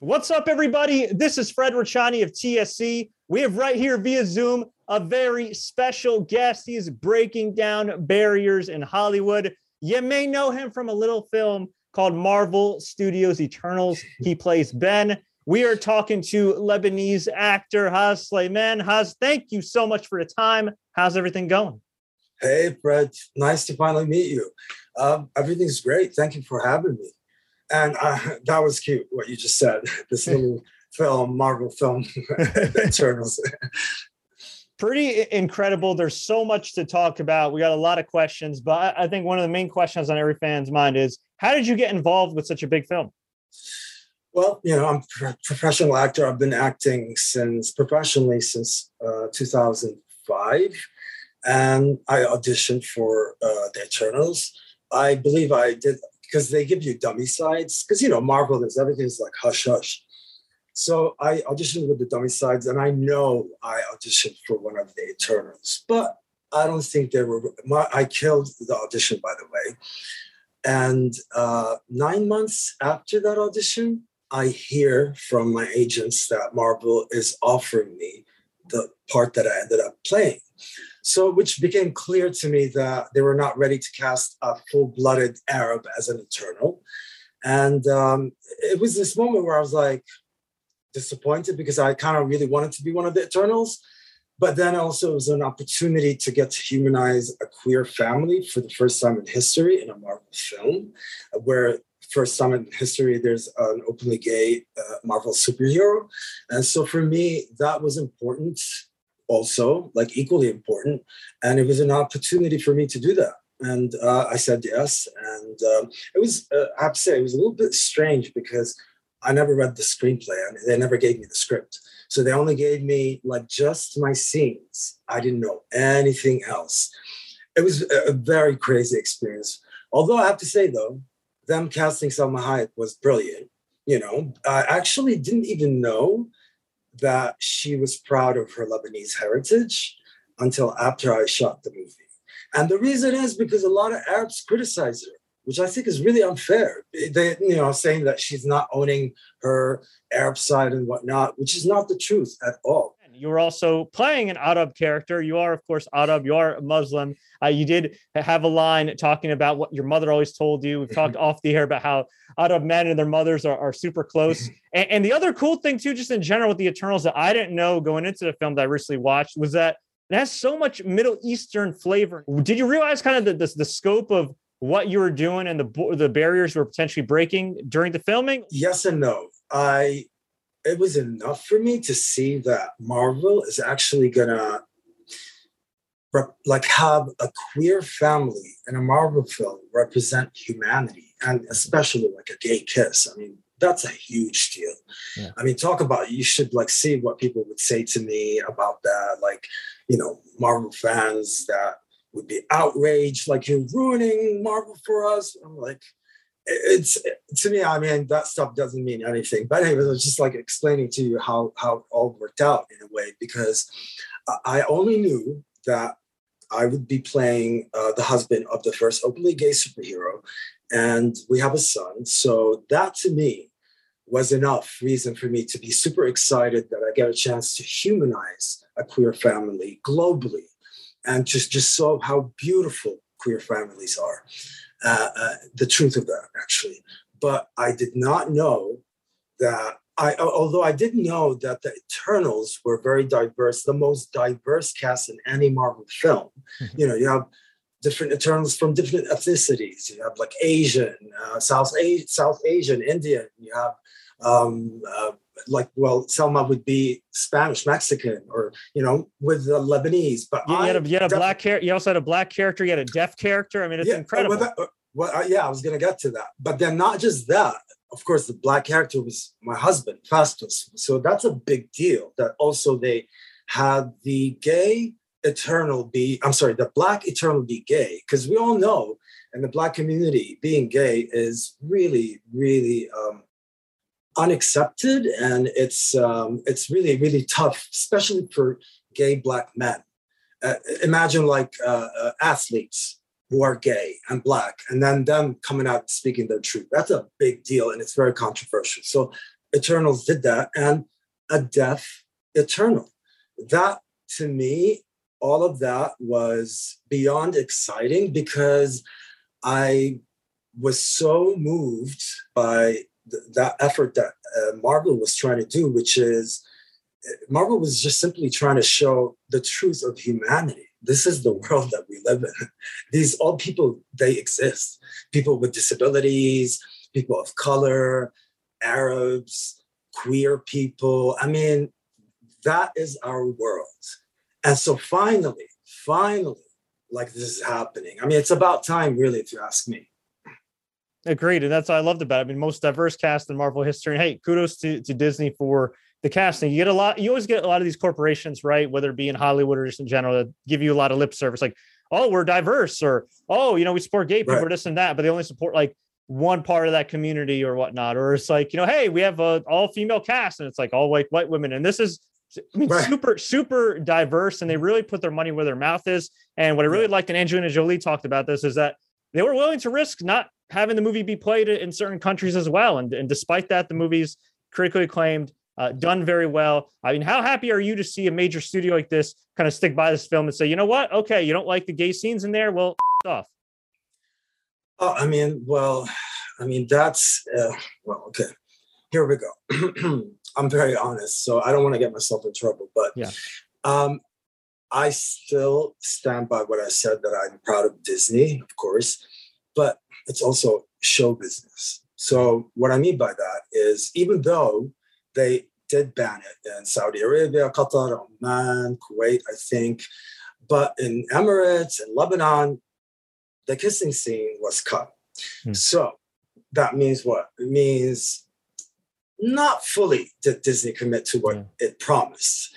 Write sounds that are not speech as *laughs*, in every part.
What's up, everybody? This is Fred Rachani of TSC. We have right here via Zoom a very special guest. He is breaking down barriers in Hollywood. You may know him from a little film called Marvel Studios Eternals. He plays Ben. We are talking to Lebanese actor Haaz Sleiman. Haaz, thank you so much for the time. How's everything going? Hey, Fred. Nice to finally meet you. Um, everything's great. Thank you for having me. And uh, that was cute what you just said. *laughs* This little film, Marvel film, *laughs* Eternals. *laughs* Pretty incredible. There's so much to talk about. We got a lot of questions, but I think one of the main questions on every fan's mind is how did you get involved with such a big film? Well, you know, I'm a professional actor. I've been acting since professionally since uh, 2005, and I auditioned for uh, the Eternals. I believe I did because they give you dummy sides because you know Marvel is everything's like hush hush. So I auditioned with the dummy sides, and I know I auditioned for one of the Eternals, but I don't think they were. My, I killed the audition, by the way. And uh, nine months after that audition, I hear from my agents that Marvel is offering me the part that I ended up playing. So, which became clear to me that they were not ready to cast a full blooded Arab as an Eternal. And um, it was this moment where I was like disappointed because I kind of really wanted to be one of the Eternals. But then also it was an opportunity to get to humanize a queer family for the first time in history in a Marvel film, where first time in history there's an openly gay uh, Marvel superhero. And so for me, that was important also, like equally important. And it was an opportunity for me to do that. And uh, I said yes. And um, it was, uh, I have to say, it was a little bit strange because I never read the screenplay and they never gave me the script. So they only gave me like just my scenes. I didn't know anything else. It was a very crazy experience. Although I have to say though, them casting Salma Hayek was brilliant. You know, I actually didn't even know that she was proud of her Lebanese heritage until after I shot the movie. And the reason is because a lot of Arabs criticize her, which I think is really unfair. They, you know, saying that she's not owning her Arab side and whatnot, which is not the truth at all. You were also playing an Arab character. You are, of course, Arab. You are Muslim. Uh, you did have a line talking about what your mother always told you. We've talked off the air about how Arab men and their mothers are, are super close. and, and, the other cool thing, too, just in general with the Eternals that I didn't know going into the film that I recently watched was that it has so much Middle Eastern flavor. Did you realize kind of the, the, the scope of what you were doing and the the barriers were potentially breaking during the filming? Yes and no. I it was enough for me to see that Marvel is actually gonna like have a queer family in a Marvel film represent humanity and especially like a gay kiss. I mean, that's a huge deal. Yeah. I mean, talk about you should like see what people would say to me about that. Like, you know, Marvel fans that would be outraged, like you're ruining Marvel for us. I'm like, it's to me, I mean, that stuff doesn't mean anything. But anyway, I was just like explaining to you how how it all worked out in a way because I only knew that I would be playing uh, the husband of the first openly gay superhero, and we have a son. So that to me was enough reason for me to be super excited that I get a chance to humanize a queer family globally, and just just show how beautiful queer families are. Uh, uh, the truth of that, actually. But I did not know that I, although I didn't know that the Eternals were very diverse, the most diverse cast in any Marvel film. Mm-hmm. You know, you have different Eternals from different ethnicities. You have like Asian, uh, South A- South Asian, Indian. You have um, uh, like well, Salma would be Spanish, Mexican, or you know, with the Lebanese. But you, had a, you had a black character. You also had a black character. You had a deaf character. I mean, it's yeah, incredible. Well, that, well uh, yeah, I was gonna get to that. But then not just that of course, the black character was my husband, Phastos. So that's a big deal that also they had the gay eternal be, I'm sorry, the black eternal be gay. Because we all know in the black community, being gay is really, really um, unaccepted. And it's, um, it's really, really tough, especially for gay black men. Uh, imagine like uh, uh, athletes who are gay and black and then them coming out speaking their truth that's a big deal and it's very controversial so Eternals did that, and a death eternal. That to me, all of that was beyond exciting because I was so moved by th- that effort that uh, Marvel was trying to do, which is uh, Marvel was just simply trying to show the truth of humanity. This is the *laughs* world that we live in. *laughs* These all people, they exist. People with disabilities, people of color, Arabs, queer people. I mean, that is our world. And so finally, finally, like this is happening. I mean, it's about time, really, if you ask me. Agreed. And that's what I loved about it. I mean, most diverse cast in Marvel history. And hey, kudos to, to Disney for the casting. You get a lot, you always get a lot of these corporations, right? Whether it be in Hollywood or just in general, that give you a lot of lip service, like, oh, we're diverse, or oh, you know, we support gay people, right. or this and that, but they only support like one part of that community or whatnot. Or it's like, you know, hey, we have a all female cast and it's like all white white women. And this is I mean, right. super, super diverse, and they really put their money where their mouth is. And what I really liked, and Angelina Jolie talked about this, is that they were willing to risk not having the movie be played in certain countries as well. And, and despite that, the movie's critically acclaimed, uh, done very well. I mean, how happy are you to see a major studio like this kind of stick by this film and say, you know what? Okay, you don't like the gay scenes in there? Well, off. Oh, I mean, well, I mean, that's, uh, well, okay. Here we go. *clears throat* I'm very honest, so I don't want to get myself in trouble. But yeah. um, I still stand by what I said that I'm proud of Disney, of course, but it's also show business. So what I mean by that is even though they did ban it in Saudi Arabia, Qatar, Oman, Kuwait, I think, but in Emirates and Lebanon, the kissing scene was cut. Hmm. So that means what? It means not fully did Disney commit to what yeah. it promised.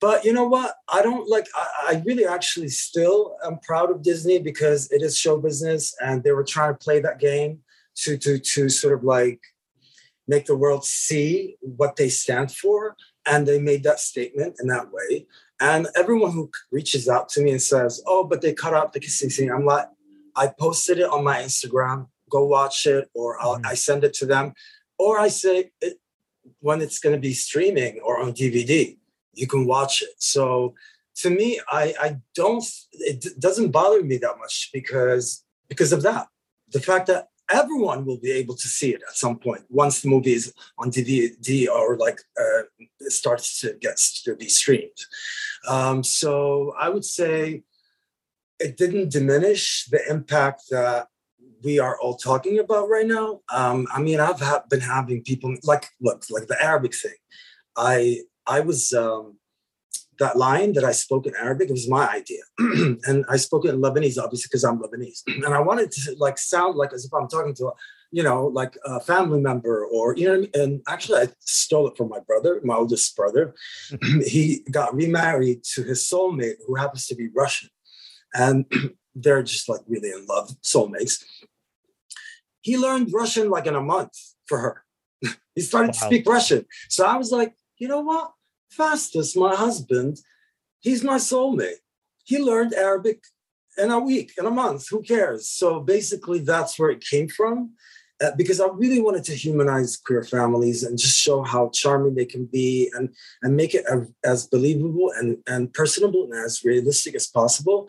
But you know what? I don't like, I, I, really actually still am proud of Disney because it is show business and they were trying to play that game to, to, to sort of like make the world see what they stand for. And they made that statement in that way. And everyone who reaches out to me and says, oh, but they cut out the kissing scene, I'm like, I posted it on my Instagram. Go watch it, or mm-hmm. I send it to them or I say it, when it's going to be streaming or on DVD, you can watch it. So to me, I, I don't, it doesn't bother me that much because, because of that. The fact that everyone will be able to see it at some point once the movie is on DVD or like uh, starts to get to be streamed. Um, so I would say it didn't diminish the impact that we are all talking about right now. Um, I mean, I've ha- been having people like, look, like the Arabic thing. I I was um, that line that I spoke in Arabic. It was my idea, *clears throat* and I spoke it in Lebanese, obviously, because I'm Lebanese, *clears throat* and I wanted to like sound like as if I'm talking to a, you know, like a family member or you know. I mean? And actually, I stole it from my brother, my oldest brother. *clears throat* he got remarried to his soulmate, who happens to be Russian, and they're just like really in love, soulmates. He learned Russian like in a month for her. *laughs* he started wow. to speak Russian. So I was like, you know what? Phastos, my husband, he's my soulmate. He learned Arabic in a week, in a month. Who cares? So basically, that's where it came from. Uh, because I really wanted to humanize queer families and just show how charming they can be and, and make it as, as believable and, and personable and as realistic as possible.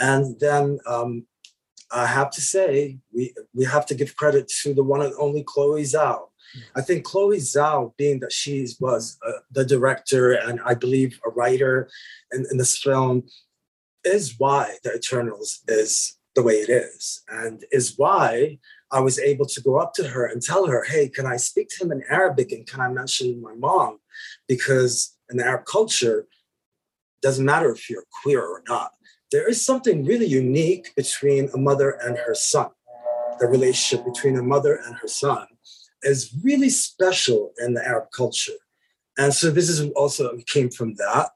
And then um, I have to say, we, we have to give credit to the one and only Chloe Zhao. I think Chloe Zhao, being that she was uh, the director and I believe a writer in, in this film, is why The Eternals is the way it is, and is why I was able to go up to her and tell her, hey, can I speak to him in Arabic and can I mention my mom? Because in the Arab culture, doesn't matter if you're queer or not, there is something really unique between a mother and her son. The relationship between a mother and her son is really special in the Arab culture. And so this is also came from that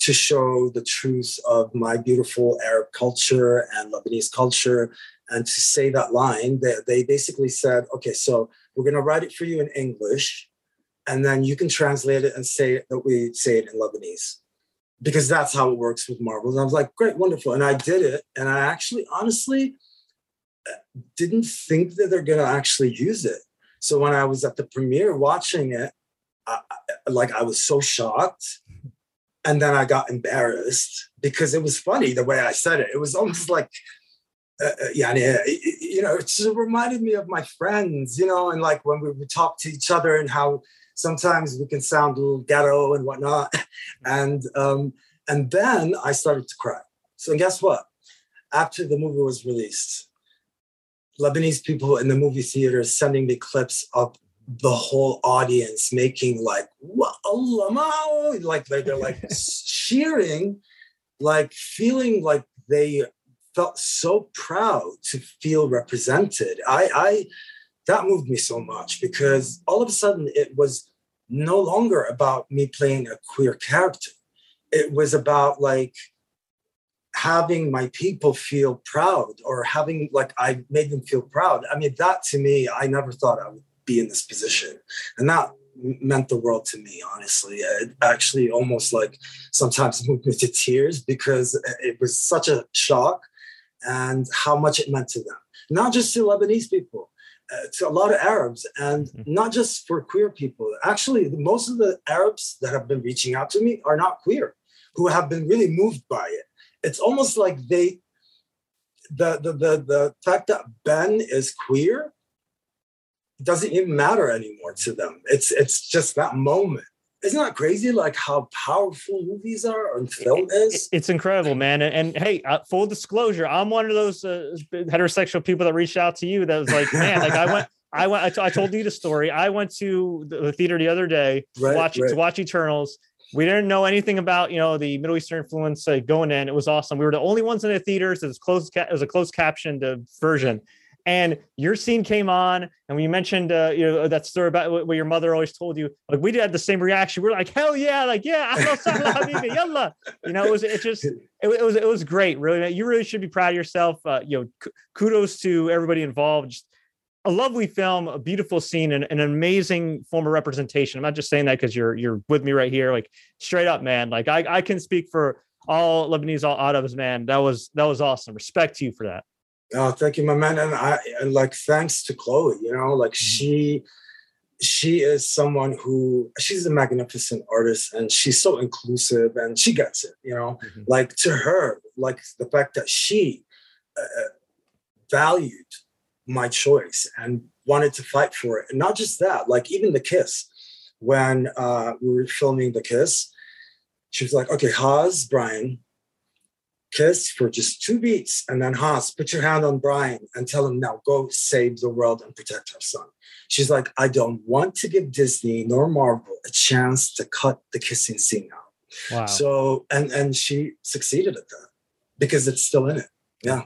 to show the truth of my beautiful Arab culture and Lebanese culture and to say that line, they, they basically said, okay, so we're going to write it for you in English, and then you can translate it and say that we say it in Lebanese. Because that's how it works with Marvel. And I was like, great, wonderful. And I did it. And I actually, honestly, uh, didn't think that they're going to actually use it. So when I was at the premiere watching it, I, like I was so shocked. And then I got embarrassed because it was funny the way I said it. It was almost like, uh, uh yeah, you know, it just reminded me of my friends, you know, and like when we would talk to each other and how sometimes we can sound a little ghetto and whatnot. *laughs* And um, and then I started to cry. So guess what? After the movie was released, Lebanese people in the movie theater sending me clips of the whole audience making like Allah like they're like *laughs* cheering, like feeling like they felt so proud to feel represented. I, I that moved me so much because all of a sudden it was no longer about me playing a queer character. It was about like having my people feel proud or having like I made them feel proud. I mean, that to me, I never thought I would be in this position. And that meant the world to me, honestly. It actually almost like sometimes *laughs* moved me to tears because it was such a shock and how much it meant to them. Not just to Lebanese people, uh, to a lot of Arabs, and mm-hmm. not just for queer people. Actually, most of the Arabs that have been reaching out to me are not queer, who have been really moved by it. It's almost like they, the the the, the fact that Ben is queer doesn't even matter anymore to them. It's it's just that moment. Isn't that crazy? Like how powerful movies are and film is. It's incredible, man. And, and hey, uh, full disclosure, I'm one of those uh, heterosexual people that reached out to you. That was like, man, like I went. I went. I, t- I told you the story. I went to the theater the other day right, to watch right. to watch Eternals. We didn't know anything about you know the Middle Eastern influence uh, going in. It was awesome. We were the only ones in the theaters. It was closed. Ca- it was a closed captioned uh, version, and your scene came on and we mentioned uh, you know that story about what your mother always told you like we had the same reaction we are like hell yeah like yeah *laughs* yalla you know it was it just it, it, was it was great really you really should be proud of yourself uh, you know k- kudos to everybody involved just a lovely film a beautiful scene and, an amazing form of representation i'm not just saying that because you're you're with me right here like straight up man like i, I can speak for all lebanese all Arabs man that was that was awesome respect to you for that Oh, thank you, my man. And I and like thanks to Chloe, you know, like mm-hmm. she she is someone who she's a magnificent artist and she's so inclusive and she gets it, you know. Mm-hmm. Like to her, like the fact that she uh, valued my choice and wanted to fight for it. And not just that, like even the kiss when uh, we were filming the kiss, she was like, okay, Haaz, Brian, kiss for just two beats. And then Haaz, put your hand on Brian and tell him now go save the world and protect our son. She's like, I don't want to give Disney nor Marvel a chance to cut the kissing scene out. Wow. So and and she succeeded at that because it's still in it. Yeah.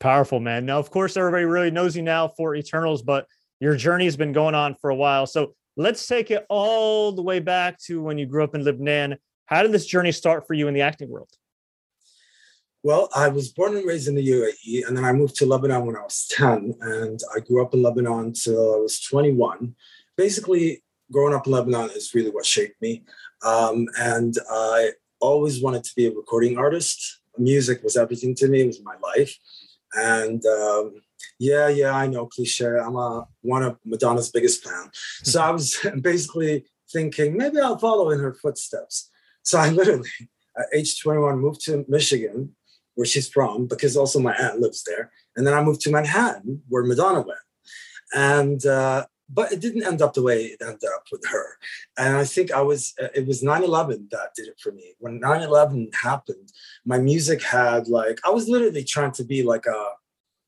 Powerful, man. Now, of course, everybody really knows you now for Eternals, but your journey has been going on for a while. So let's take it all the way back to when you grew up in Lebanon. How did this journey start for you in the acting world? Well, I was born and raised in the UAE, and then I moved to Lebanon when I was *laughs* 10, and I grew up in Lebanon until I was 21. Basically, growing up in Lebanon is really what shaped me. Um, and I always wanted to be a recording artist. Music was everything to me, it was my life. And um, yeah, yeah, I know, cliche. I'm a, one of Madonna's biggest fan. So I was *laughs* basically thinking maybe I'll follow in her footsteps. So I literally, at age 21, moved to Michigan where she's from, because also my aunt lives there. And then I moved to Manhattan, where Madonna went. And uh, but it didn't end up the way it ended up with her. And I think I was it was 9/11 that did it for me. When 9/11 happened, my music had like I was literally trying to be like a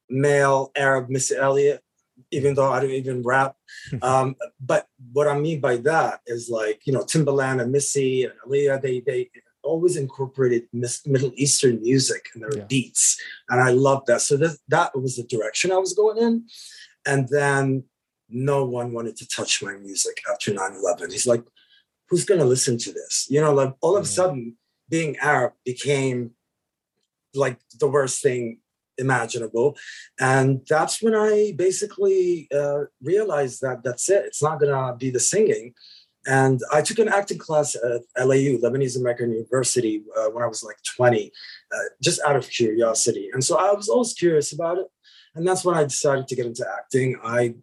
male Arab Missy Elliott, even though I don't even rap. *laughs* um, but what I mean by that is like, you know, Timbaland and Missy and Aaliyah, they they always incorporated Middle Eastern music and their yeah. beats, and I loved that. So that that was the direction I was going in, and then no one wanted to touch my music after 9-11. He's like, who's going to listen to this? You know, like all of a sudden, being Arab became like the worst thing imaginable, and that's when I basically uh, realized that that's it. It's not going to be the singing and I took an acting class at LAU, Lebanese American University, uh, when I was like 20, uh, just out of curiosity. And so I was always curious about it. And that's when I decided to get into acting. I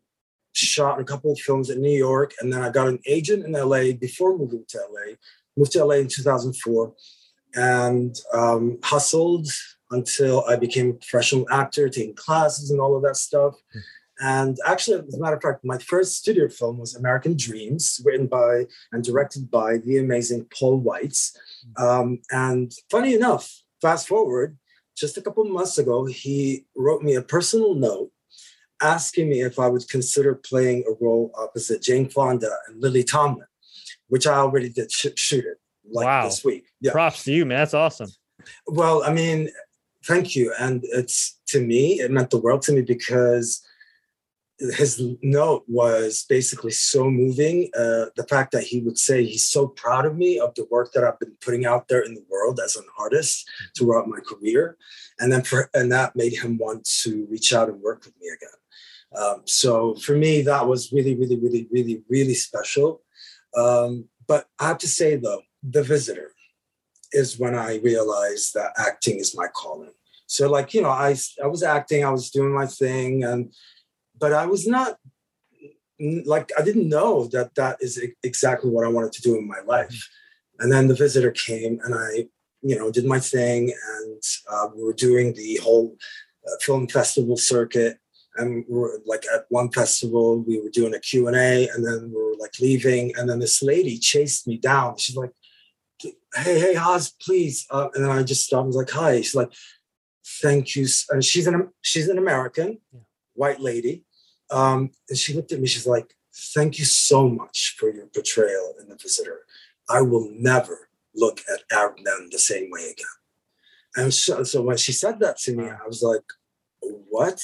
shot a couple of films in New York, and then I got an agent in LA before moving to LA. Moved to LA in 2004 and um, hustled until I became a professional actor, taking classes and all of that stuff. And actually, as a matter of fact, my first studio film was American Dreamz, written by and directed by the amazing Paul Weitz. Um, and funny enough, fast forward, just a couple months ago, he wrote me a personal note asking me if I would consider playing a role opposite Jane Fonda and Lily Tomlin, which I already did sh- shoot it like wow. this week. Yeah. Props to you, man. That's awesome. Well, I mean, thank you. And it's to me, it meant the world to me because his note was basically so moving. Uh, the fact that he would say he's so proud of me of the work that I've been putting out there in the world as an artist throughout my career, and then for and that made him want to reach out and work with me again. Um, so for me, that was really, really, really, really, really special. Um, but I have to say though, the visitor is when I realized that acting is my calling. So like you know, I I was acting, I was doing my thing, and but I was not like I didn't know that that is exactly what I wanted to do in my life. And then the visitor came, and I, you know, did my thing, and uh, we were doing the whole uh, film festival circuit. And we were like at one festival, we were doing a Q and and then we were like leaving, and then this lady chased me down. She's like, "Hey, hey, Oz, please!" Uh, and then I just stopped. I was like, "Hi." She's like, "Thank you." And she's an she's an American, yeah. white lady, um, and she looked at me, she's like, Thank you so much for your portrayal in The Visitor. I will never look at Arab men the same way again. And so, so when she said that to me, I was like, What?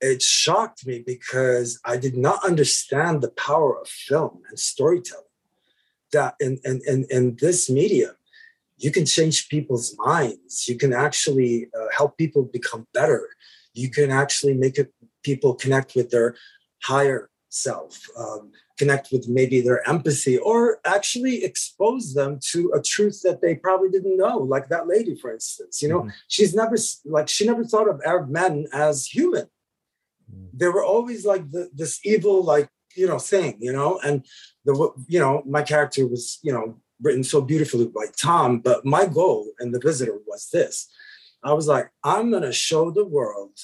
It shocked me because I did not understand the power of film and storytelling. That in, in, in, in this medium, you can change people's minds. You can actually uh, help people become better. You can actually make it people connect with their higher self, um, connect with maybe their empathy, or actually expose them to a truth that they probably didn't know. Like that lady, for instance, you know, mm-hmm. she's never like she never thought of Arab men as human. Mm-hmm. They were always like the, this evil, like you know, thing, you know, and the you know, my character was you know written so beautifully by Tom, but my goal in the visitor was this. I was like, I'm gonna show the world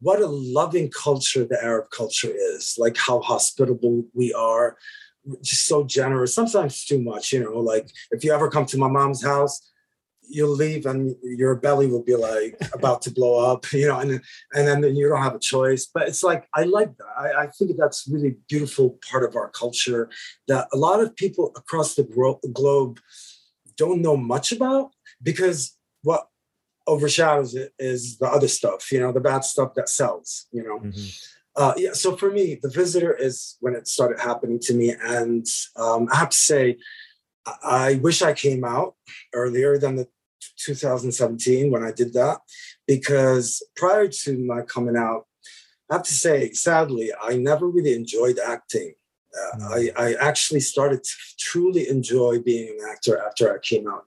what a loving culture the Arab culture is, like how hospitable we are, just so generous, sometimes too much, you know, like if you ever come to my mom's house, you'll leave and your belly will be like *laughs* about to blow up, you know, and and then you don't have a choice. But it's like I like that. I, I think that's really beautiful part of our culture that a lot of people across the gro- globe don't know much about because what overshadows it is the other stuff, you know, the bad stuff that sells, you know. Mm-hmm. Uh, yeah, so for me, the visitor is when it started happening to me, and um, I have to say, I wish I came out earlier than the 2017 when I did that, because prior to my coming out, I have to say, sadly, I never really enjoyed acting. Uh, mm. I, I, actually started to truly enjoy being an actor after I came out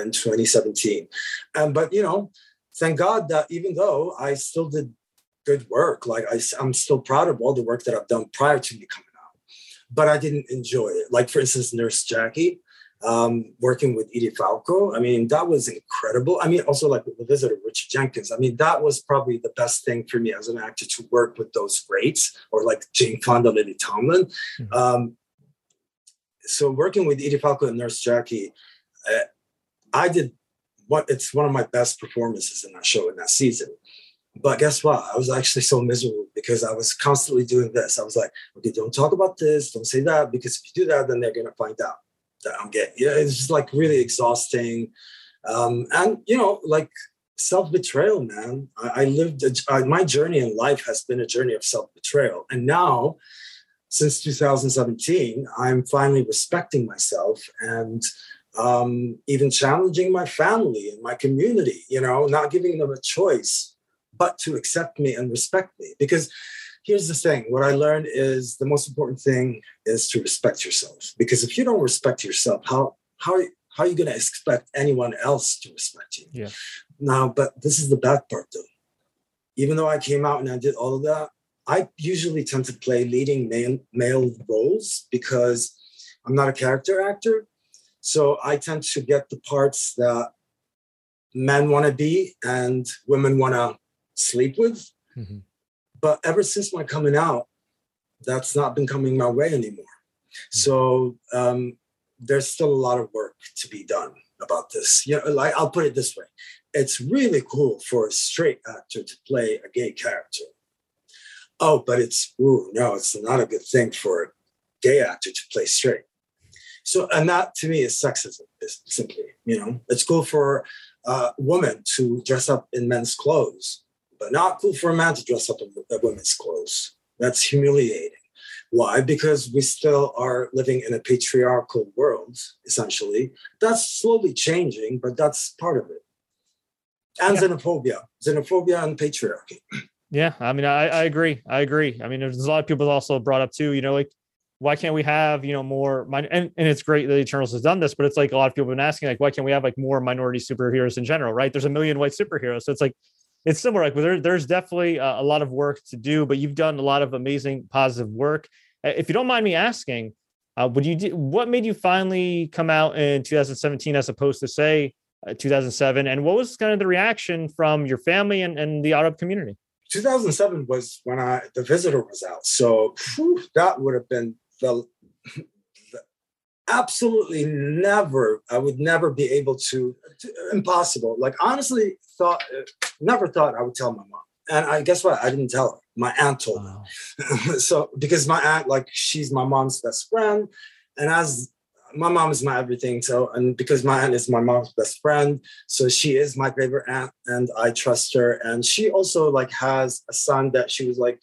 in 2017. And but you know, thank God that even though I still did good work, like I, I'm still proud of all the work that I've done prior to me coming out, but I didn't enjoy it. Like for instance, Nurse Jackie um, working with Edie Falco. I mean, that was incredible. I mean, also like the visitor, Richard Jenkins. I mean, that was probably the best thing for me as an actor to work with those greats or like Jane Fonda, Lily Tomlin. Mm-hmm. Um, so working with Edie Falco and Nurse Jackie, uh, I did what it's one of my best performances in that show in that season. But guess what? I was actually so miserable because I was constantly doing this. I was like, okay, don't talk about this, don't say that, because if you do that, then they're gonna find out that I'm getting. Yeah, it's just like really exhausting. Um, and you know, like self-betrayal, man. I, I lived a, I, my journey in life has been a journey of self-betrayal. And now, since 2017, I'm finally respecting myself and um, even challenging my family and my community, you know, not giving them a choice, but to accept me and respect me. Because here's the thing what I learned is the most important thing is to respect yourself. Because if you don't respect yourself, how, how, how are you going to expect anyone else to respect you? Yeah. Now, but this is the bad part though. Even though I came out and I did all of that, I usually tend to play leading male, male roles because I'm not a character actor. So I tend to get the parts that men want to be and women want to sleep with. Mm-hmm. But ever since my coming out, that's not been coming my way anymore. Mm-hmm. So um, there's still a lot of work to be done about this. You know, like I'll put it this way: it's really cool for a straight actor to play a gay character. Oh, but it's ooh, no, it's not a good thing for a gay actor to play straight. So, and that to me is sexism. Is simply, you know, it's cool for a woman to dress up in men's clothes, but not cool for a man to dress up in women's clothes. That's humiliating. Why? Because we still are living in a patriarchal world, essentially. That's slowly changing, but that's part of it. And yeah. xenophobia, xenophobia and patriarchy. *clears throat* Yeah, I mean, I, I agree. I agree. I mean, there's a lot of people also brought up too. You know, like why can't we have you know more? and and it's great that Eternals has done this, but it's like a lot of people have been asking like, why can't we have like more minority superheroes in general? Right? There's a million white superheroes, so it's like it's similar. Like there, there's definitely a, a lot of work to do, but you've done a lot of amazing positive work. If you don't mind me asking, uh, would you do, what made you finally come out in 2017 as opposed to say uh, 2007? And what was kind of the reaction from your family and, and the Arab community? 2007 was when I the visitor was out, so whew, that would have been the, absolutely never. I would never be able to, to impossible. Like honestly, thought uh, never thought I would tell my mom. And I guess what? I didn't tell her. My aunt told wow. me. *laughs* so because my aunt, like, she's my mom's best friend, and as my mom is my everything. So, and because my aunt is my mom's best friend, so she is my favorite aunt, and I trust her. And she also like has a son that she was like,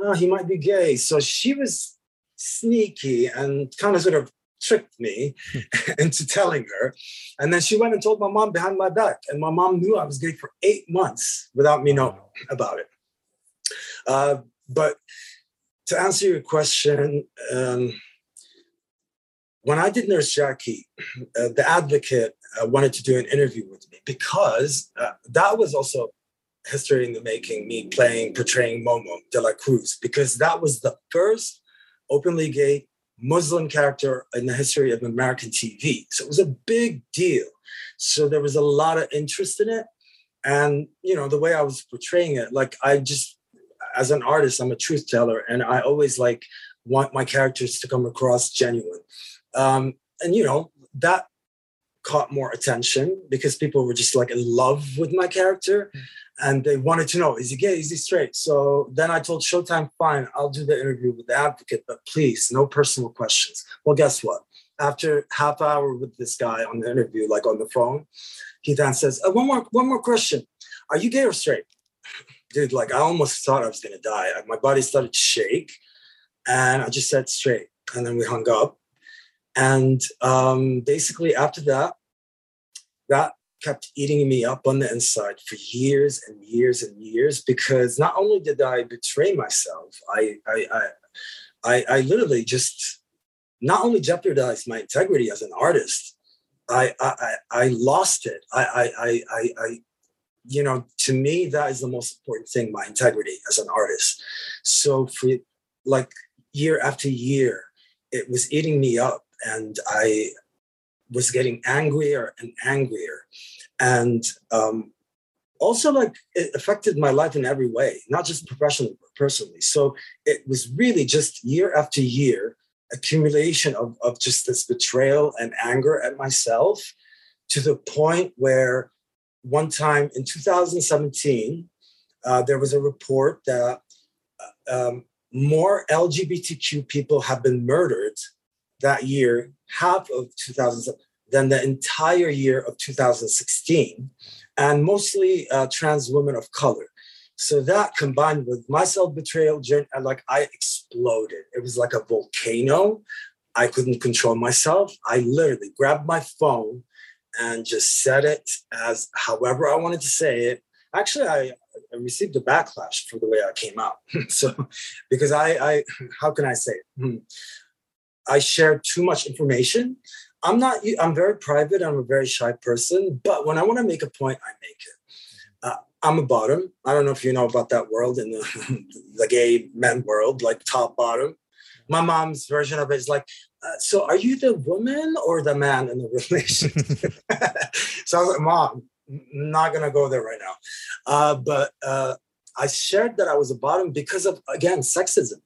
oh, he might be gay. So she was sneaky and kind of sort of tricked me *laughs* into telling her. And then she went and told my mom behind my back. And my mom knew I was gay for eight months without me knowing about it. Uh, but to answer your question, um, when I did Nurse Jackie, uh, the advocate uh, wanted to do an interview with me because uh, that was also history in the making, me playing, portraying Momo de la Cruz, because that was the first openly gay Muslim character in the history of American TV. So it was a big deal. So there was a lot of interest in it. And, you know, the way I was portraying it, like I just, as an artist, I'm a truth teller and I always like want my characters to come across genuine. Um, and, you know, that caught more attention because people were just like in love with my character. Mm and they wanted to know is he gay? Is he straight? So then i told showtime fine i'll do the interview with the advocate but please no personal questions. Well guess what? After half hour with this guy on the interview like on the phone he then says uh, one more one more question. Are you gay or straight? Dude like i almost thought i was to die. My body started to shake and i just said straight and then we hung up. And um, basically after that that kept eating me up on the inside for years and years and years because not only did I betray myself, I I I I, I literally just not only jeopardized my integrity as an artist, I I I lost it. I I I I you know to me that is the most important thing my integrity as an artist so for like year after year it was eating me up and i was getting angrier and angrier. And um, also like it affected my life in every way not just professionally but personally. So it was really just year after year accumulation of, of just this betrayal and anger at myself to the point where one time in 2017 uh, there was a report that uh, um, more lgbtq people have been murdered that year half of 2007 than the entire year of 2016, and mostly uh, trans women of color. So that combined with my self betrayal journey, like I exploded. It was like a volcano. I couldn't control myself. I literally grabbed my phone and just said it as however I wanted to say it. Actually, I, I received a backlash for the way I came out. *laughs* so, because I, I, how can I say it? I shared too much information I'm not, I'm very private. I'm a very shy person, but when I want to make a point, I make it. Uh, I'm a bottom. I don't know if you know about that world in the, *laughs* the gay men world, like top bottom. My mom's version of it is like, uh, so are you the woman or the man in the relationship? *laughs* so I was like, mom, not gonna go there right now. Uh, but uh, I shared that I was a bottom because of again sexism.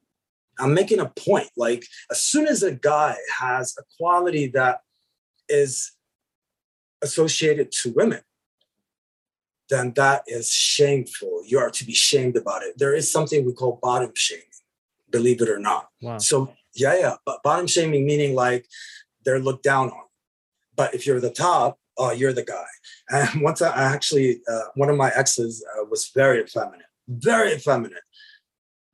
I'm making a point. Like as soon as a guy has a quality that is associated to women, then that is shameful. You are to be shamed about it. There is something we call bottom shaming, believe it or not. Wow. So yeah, yeah, but bottom shaming meaning like they're looked down on. But if you're the top, oh, you're the guy. *laughs* And once I actually, uh, one of my exes uh, was very effeminate, very effeminate.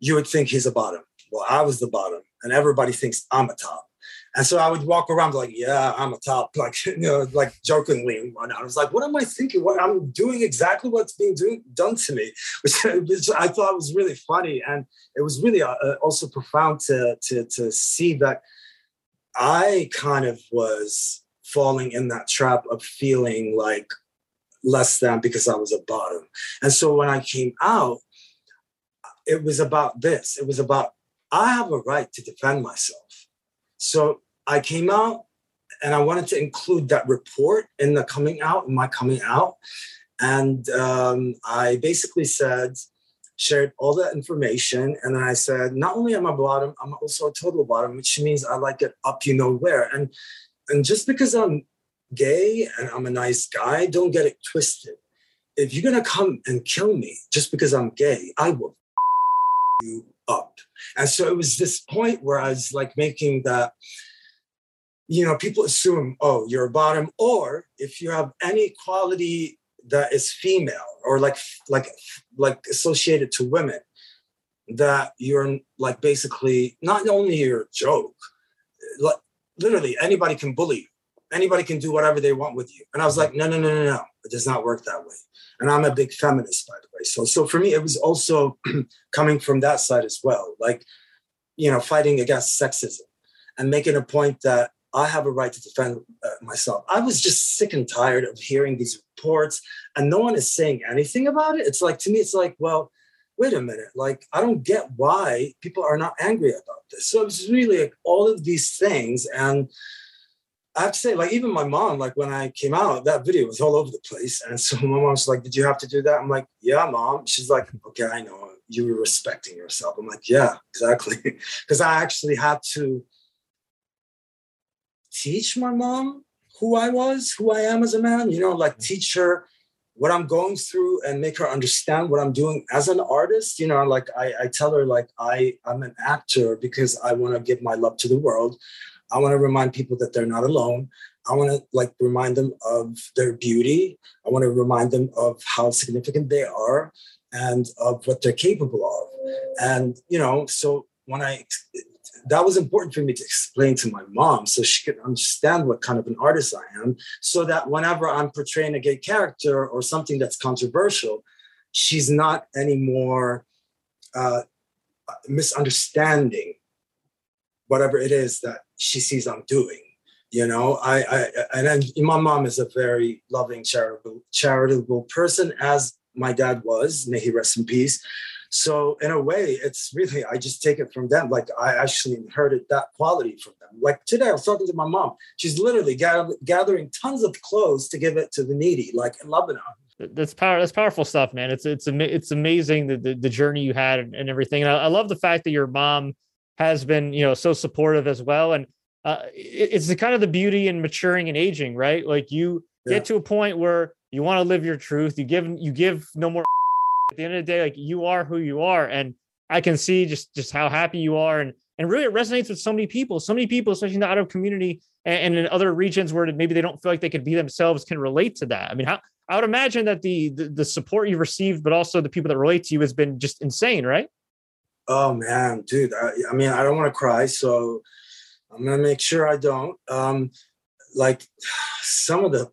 You would think he's a bottom. Well, I was the bottom, and everybody thinks I'm a top. And so I would walk around like, yeah, I'm a top, *laughs* like, you know, like jokingly. And I was like, what am I thinking? What I'm doing exactly what's being done to me, *laughs* which, which I thought was really funny. And it was really uh, uh, also profound to, to, to see that I kind of was falling in that trap of feeling like less than because I was a bottom. And so when I came out, it was about this. It was about I have a right to defend myself. So I came out and I wanted to include that report in the coming out, in my coming out. And um, I basically said, shared all that information. And I said, not only am I bottom, I'm also a total bottom, which means I like it up you know where. And and just because I'm gay and I'm a nice guy, don't get it twisted. If you're gonna come and kill me just because I'm gay, I will you up. And so it was this point where I was like making that, you know, people assume, oh, you're a bottom, or if you have any quality that is female or like like like associated to women, that you're like basically not only your joke, like literally anybody can bully you. Anybody can do whatever they want with you. And I was like, no, no, no, no, no. It does not work that way and I'm a big feminist, by the way. So, so for me, it was also *clears throat* coming from that side as well, like, you know, fighting against sexism and making a point that I have a right to defend uh, myself. I was just sick and tired of hearing these reports, and no one is saying anything about it. It's like to me, it's like, well, wait a minute, like I don't get why people are not angry about this. So it's really like all of these things, and I have to say, like, even my mom, like, when I came out, that video was all over the place. And so my mom's like, Did you have to do that? I'm like, Yeah, mom. She's like, Okay, I know. You were respecting yourself. I'm like, Yeah, exactly. *laughs* Because I actually had to teach my mom who I was, who I am as a man, you know, like teach her what I'm going through and make her understand what I'm doing as an artist. You know, like I, I tell her, like, I, I'm an actor because I want to give my love to the world. I want to remind people that they're not alone. I want to like remind them of their beauty. I want to remind them of how significant they are and of what they're capable of. And you know, so when I that was important for me to explain to my mom so she could understand what kind of an artist I am, so that whenever I'm portraying a gay character or something that's controversial, she's not anymore uh, misunderstanding whatever it is that she sees I'm doing. You know, I, I and then my mom is a very loving, charitable, charitable person, as my dad was. May he rest in peace. So in a way, it's really I just take it from them. Like I actually inherited that quality from them. Like today, I was talking to my mom. She's literally gather, gathering tons of clothes to give it to the needy, like in Lebanon. That's power. That's powerful stuff, man. It's it's it's amazing the the, the journey you had and, everything. And I, I love the fact that your mom has been you know so supportive as well. And uh, it's the kind of the beauty in maturing and aging, right? Like you yeah. get to a point where you want to live your truth. You give you give no more. *laughs* At the end of the day, like you are who you are, and I can see just just how happy you are, and and really it resonates with so many people. So many people, especially in the Arab community and, and in other regions where maybe they don't feel like they could be themselves, can relate to that. I mean, how I would imagine that the, the the support you've received, but also the people that relate to you, has been just insane, right? Oh man, dude. I, I mean, I don't want to cry, so I'm gonna make sure I don't. Um, like some of the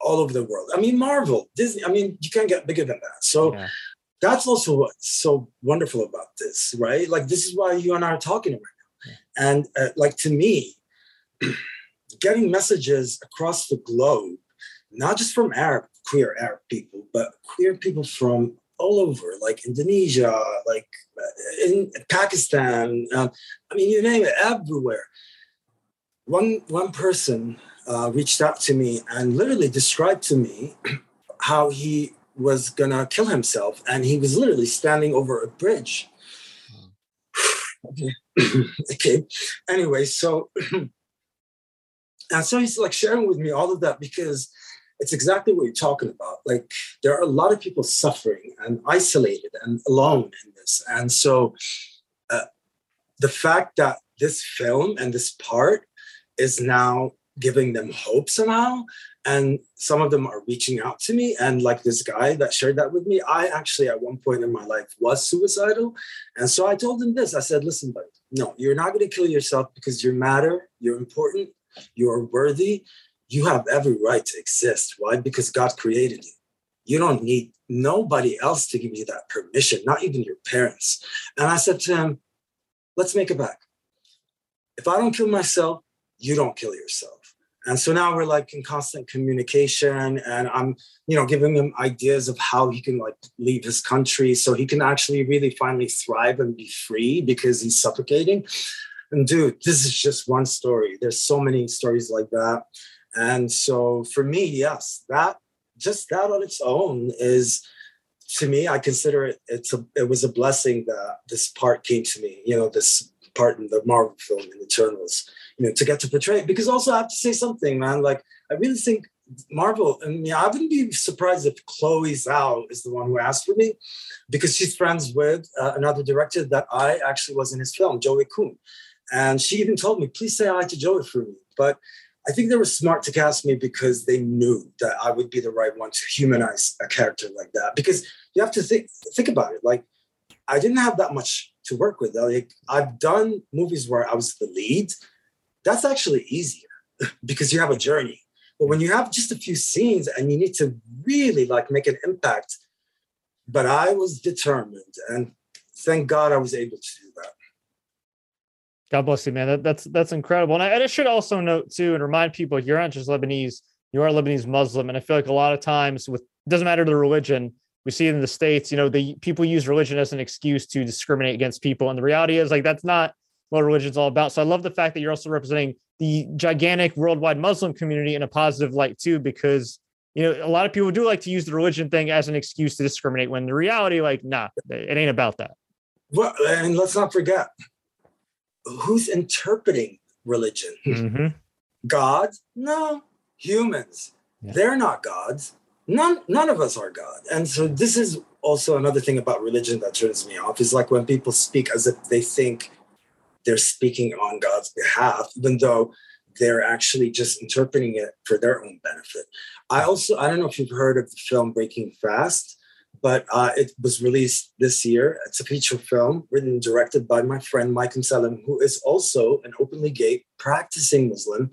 all over the world. I mean, Marvel, Disney. I mean, you can't get bigger than that. So yeah. that's also what's so wonderful about this, right? Like this is why you and I are talking right now. Yeah. And uh, like to me, *clears throat* getting messages across the globe, not just from Arab queer Arab people, but queer people from all over, like Indonesia, like uh, in Pakistan. Uh, I mean, you name it, everywhere. One one person uh, reached out to me and literally described to me *clears throat* how he was gonna kill himself, and he was literally standing over a bridge. okay. *laughs* okay. Anyway, so *clears throat* and so he's like sharing with me all of that because it's exactly what you're talking about. Like there are a lot of people suffering and isolated and alone in this, and so uh, the fact that this film and this part is now giving them hope somehow and some of them are reaching out to me. And like this guy that shared that with me i actually at one point in my life was suicidal. And so i told him this. I said listen buddy no you're not going to kill yourself because you matter you're important you're worthy you have every right to exist why because god created you you don't need nobody else to give you that permission not even your parents and i said to him let's make it back if i don't kill myself you don't kill yourself. And so now we're like in constant communication, and I'm, you know, giving him ideas of how he can like leave his country so he can actually really finally thrive and be free because he's suffocating. And dude, this is just one story. There's so many stories like that. And so for me, yes, that just that on its own is to me, I consider it it's a it was a blessing that this part came to me, you know, this part in the Marvel film in Eternals you know, to get to portray it. Because also I have to say something, man. Like I really think Marvel, and yeah, I wouldn't be surprised if Chloe Zhao is the one who asked for me, because she's friends with uh, another director that I actually was in his film, Joey Kuhn, and she even told me, "Please say hi to Joey for me." But I think they were smart to cast me because they knew that I would be the right one to humanize a character like that. Because you have to think think about it. Like I didn't have that much to work with. Like I've done movies where I was the lead, that's actually easier *laughs* because you have a journey. But when you have just a few scenes and you need to really like make an impact, but I was determined and thank God I was able to do that. God bless you, man. That, that's that's incredible. And I, I should also note too and remind people you're not just Lebanese, you are Lebanese Muslim. And I feel like a lot of times with doesn't matter the religion, we see it in the States, you know, the people use religion as an excuse to discriminate against people. And the reality is like that's not what religion's all about. So I love the fact that you're also representing the gigantic worldwide Muslim community in a positive light too, because you know a lot of people do like to use the religion thing as an excuse to discriminate. When the reality, like, nah, it ain't about that. Well, and let's not forget who's interpreting religion. Mm-hmm. God? No, humans. Yeah. They're not gods. None, none of us are God. And so this is also another thing about religion that turns me off is like when people speak as if they think they're speaking on God's behalf, even though they're actually just interpreting it for their own benefit. I also, I don't know if you've heard of the film Breaking Fast, but uh, it was released this year. It's a feature film written and directed by my friend Mike Mosallam, who is also an openly gay practicing Muslim.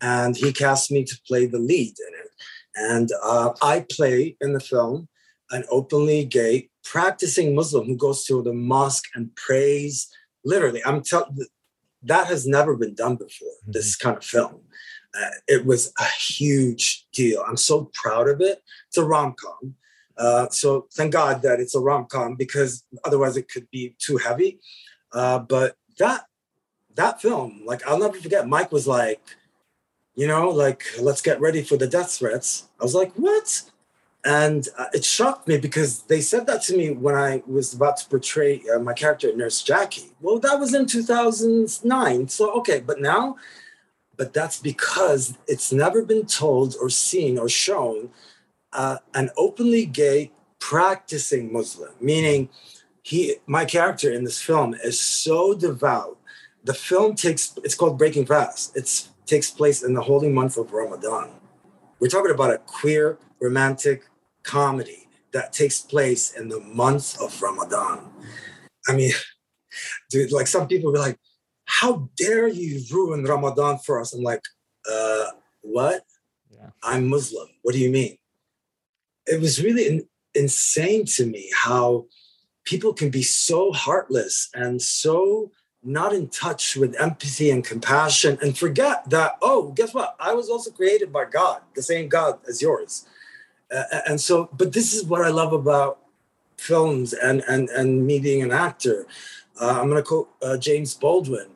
And he cast me to play the lead in it. And uh, I play in the film an openly gay practicing Muslim who goes to the mosque and prays literally, I'm telling that has never been done before. Mm-hmm. This kind of film. Uh, it was a huge deal. I'm so proud of it. It's a rom com. Uh, so thank God that it's a rom com because otherwise it could be too heavy. Uh, but that that film, like I'll never forget. Mike was like, you know, like let's get ready for the death threats. I was like, what? And uh, it shocked me because they said that to me when I was about to portray uh, my character, Nurse Jackie. Well, that was in 2009. So, okay, but now, but that's because it's never been told or seen or shown uh, an openly gay practicing Muslim, meaning he, my character in this film is so devout. The film takes, it's called Breaking Fast. It takes place in the holy month of Ramadan. We're talking about a queer, romantic, comedy that takes place in the month of Ramadan. I mean, *laughs* dude, like some people be like, how dare you ruin Ramadan for us? I'm like, uh, what? Yeah. I'm Muslim. What do you mean? It was really in, insane to me how people can be so heartless and so not in touch with empathy and compassion and forget that, oh, guess what? I was also created by God, the same God as yours Uh, and so, but this is what I love about films and and and me being an actor. Uh, I'm going to quote uh, James Baldwin.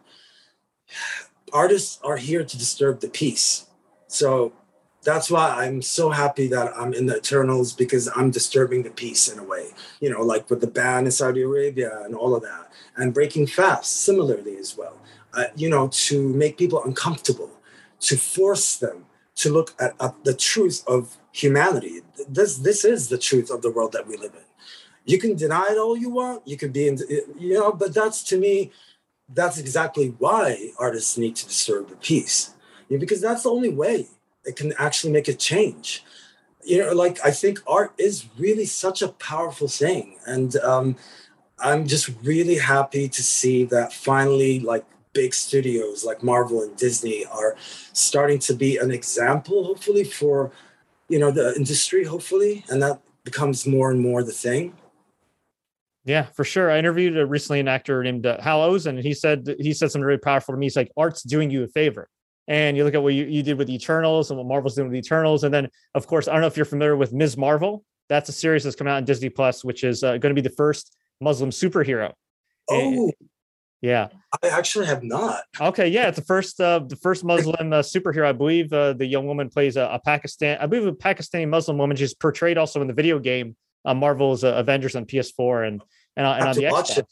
Artists are here to disturb the peace. So that's why I'm so happy that I'm in the Eternals because I'm disturbing the peace in a way, you know, like with the ban in Saudi Arabia and all of that, and Breaking Fast similarly as well, uh, you know, to make people uncomfortable, to force them to look at, at, the truth of humanity. This this is the truth of the world that we live in. You can deny it all you want. You can be in, you know, but that's to me, that's exactly why artists need to disturb the peace, because that's the only way it can actually make a change. You know, like I think art is really such a powerful thing, and um, I'm just really happy to see that finally, like big studios like Marvel and Disney are starting to be an example, hopefully, for you know the industry, hopefully, and that becomes more and more the thing. Yeah, for sure. I interviewed a, recently an actor named uh, Hal Ozsan, and he said he said something really powerful to me. He's like, "Art's doing you a favor." And you look at what you, you did with the Eternals and what Marvel's doing with Eternals, and then of course, I don't know if you're familiar with Ms. Marvel. That's a series that's coming out on Disney Plus, which is uh, going to be the first Muslim superhero. Oh, and, yeah. I actually have not. Okay, yeah, it's the first uh, the first Muslim uh, superhero. I believe uh, the young woman plays a, a, Pakistan. I believe a Pakistani Muslim woman. She's portrayed also in the video game uh, Marvel's uh, Avengers on PS4 and and, and on the Xbox. It.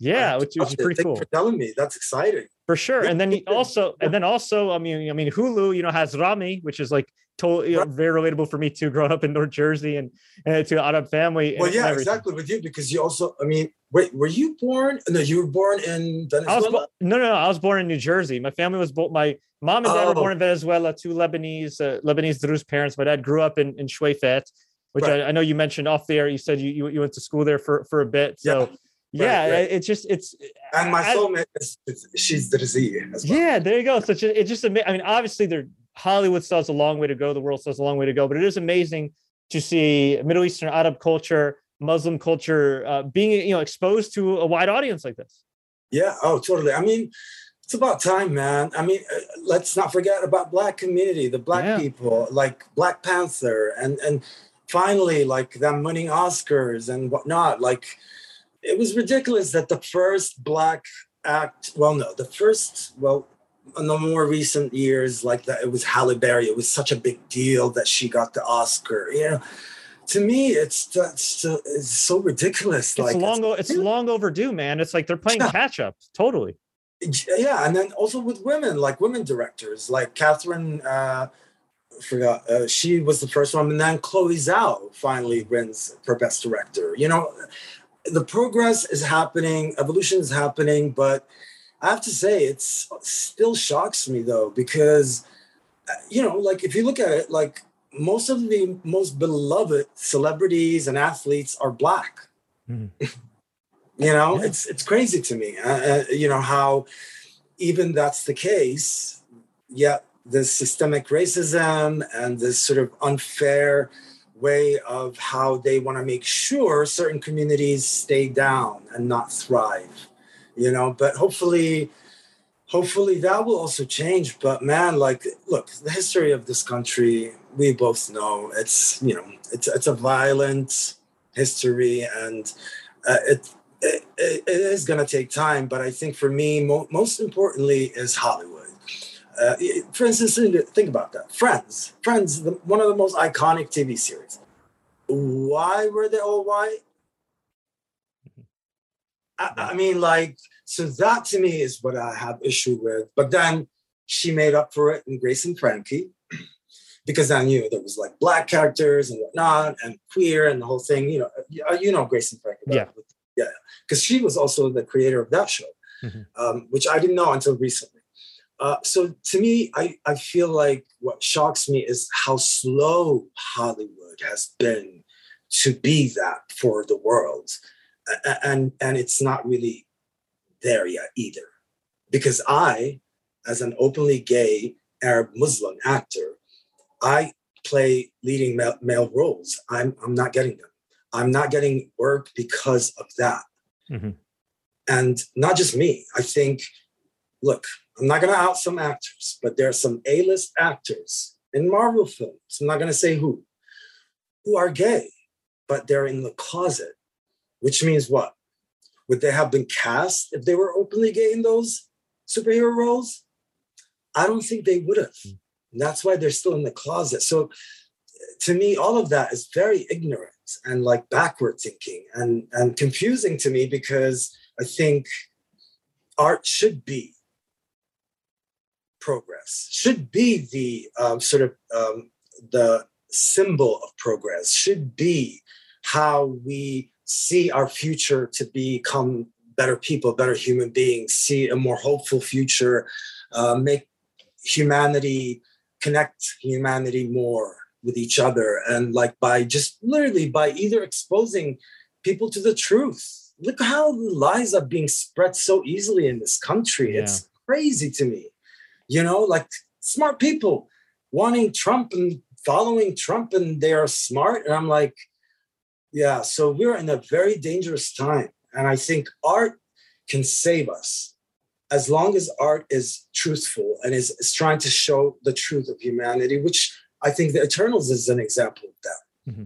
Yeah, which, which is pretty Thank cool. for telling me, that's exciting. For sure, and then *laughs* also, and then also, I mean, I mean, Hulu, you know, has Ramy, which is like totally very relatable for me too, growing up in North Jersey and, and to Arab family. Well, yeah, exactly with you because you also, I mean, wait, were you born? No, you were born in Venezuela. Bo- no, no, no, I was born in New Jersey. My family was both my mom and dad oh. were born in Venezuela. Two Lebanese, uh, Lebanese Druze parents. My dad grew up in in Shweifet, which right. I, I, know you mentioned off there. You said you, you, you went to school there for for a bit. So. Yeah. Yeah, right, right. it's just it's and my soulmate is, she's Druze well. Yeah, there you go. So it just I mean, obviously they're Hollywood still has a long way to go. The world still has a long way to go, but it is amazing to see Middle Eastern Arab culture, Muslim culture uh, being you know exposed to a wide audience like this. Yeah. Oh, totally. I mean, it's about time, man. I mean, uh, let's not forget about Black community, the Black yeah. people, like Black Panther, and and finally, like them winning Oscars and whatnot. Like, it was ridiculous that the first Black act. Well, no, the first. Well, in the more recent years, like that, it was Halle Berry. It was such a big deal that she got the Oscar. You know, to me, it's that's it's so ridiculous. It's like long, it's, it's long overdue, man. It's like they're playing yeah. catch up. Totally. Yeah, and then also with women, like women directors, like Kathryn. Uh, forgot uh, she was the first one, and then Chloe Zhao finally wins for best director. You know, the progress is happening, evolution is happening, but I have to say, it's still shocks me though, because, uh, you know, like if you look at it, like most of the most beloved celebrities and athletes are black. Mm. *laughs* you know, yeah. it's it's crazy to me. Uh, uh, you know how even that's the case, yet this systemic racism and this sort of unfair way of how they want to make sure certain communities stay down and not thrive you know? But hopefully hopefully that will also change but man like look the history of this country we both know it's you know it's it's a violent history and uh, it, it, it is going to take time but i think for me mo- most importantly is hollywood uh, for instance think about that friends friends the, one of the most iconic tv series why were they all white I, I mean, like, so that to me is what I have issue with. But then she made up for it in Grace and Frankie *clears throat* because I knew there was like black characters and whatnot and queer and the whole thing. You know, you know Grace and Frankie. Yeah, yeah, because she was also the creator of that show, mm-hmm. um, which I didn't know until recently. Uh, so to me, I, I feel like what shocks me is how slow Hollywood has been to be that for the world. And and it's not really there yet either. Because i as an openly gay arab muslim actor i play leading male, male roles. I'm i'm not getting them. I'm not getting work because of that. Mm-hmm. and not just me. I think look i'm not going to out some actors but there are some a-list actors in marvel films i'm not going to say who who are gay, but they're in the closet, which means what? Would they have been cast if they were openly gay in those superhero roles? I don't think they would have. And hmm. that's why they're still in the closet. So to me, all of that is very ignorant and like backward thinking and, and confusing to me because I think art should be progress, should be the um, sort of um, the symbol of progress, should be how we see our future to become better people, better human beings, see a more hopeful future, uh, make humanity connect humanity more with each other and like by just literally by either exposing people to the truth. Look how lies are being spread so easily in this country. Yeah. it's crazy to me you know like smart people wanting trump and following trump and they are smart and i'm like yeah so we're in a very dangerous time and i think art can save us as long as art is truthful and is, is trying to show the truth of humanity, which I think the Eternals is an example of that. Mm-hmm.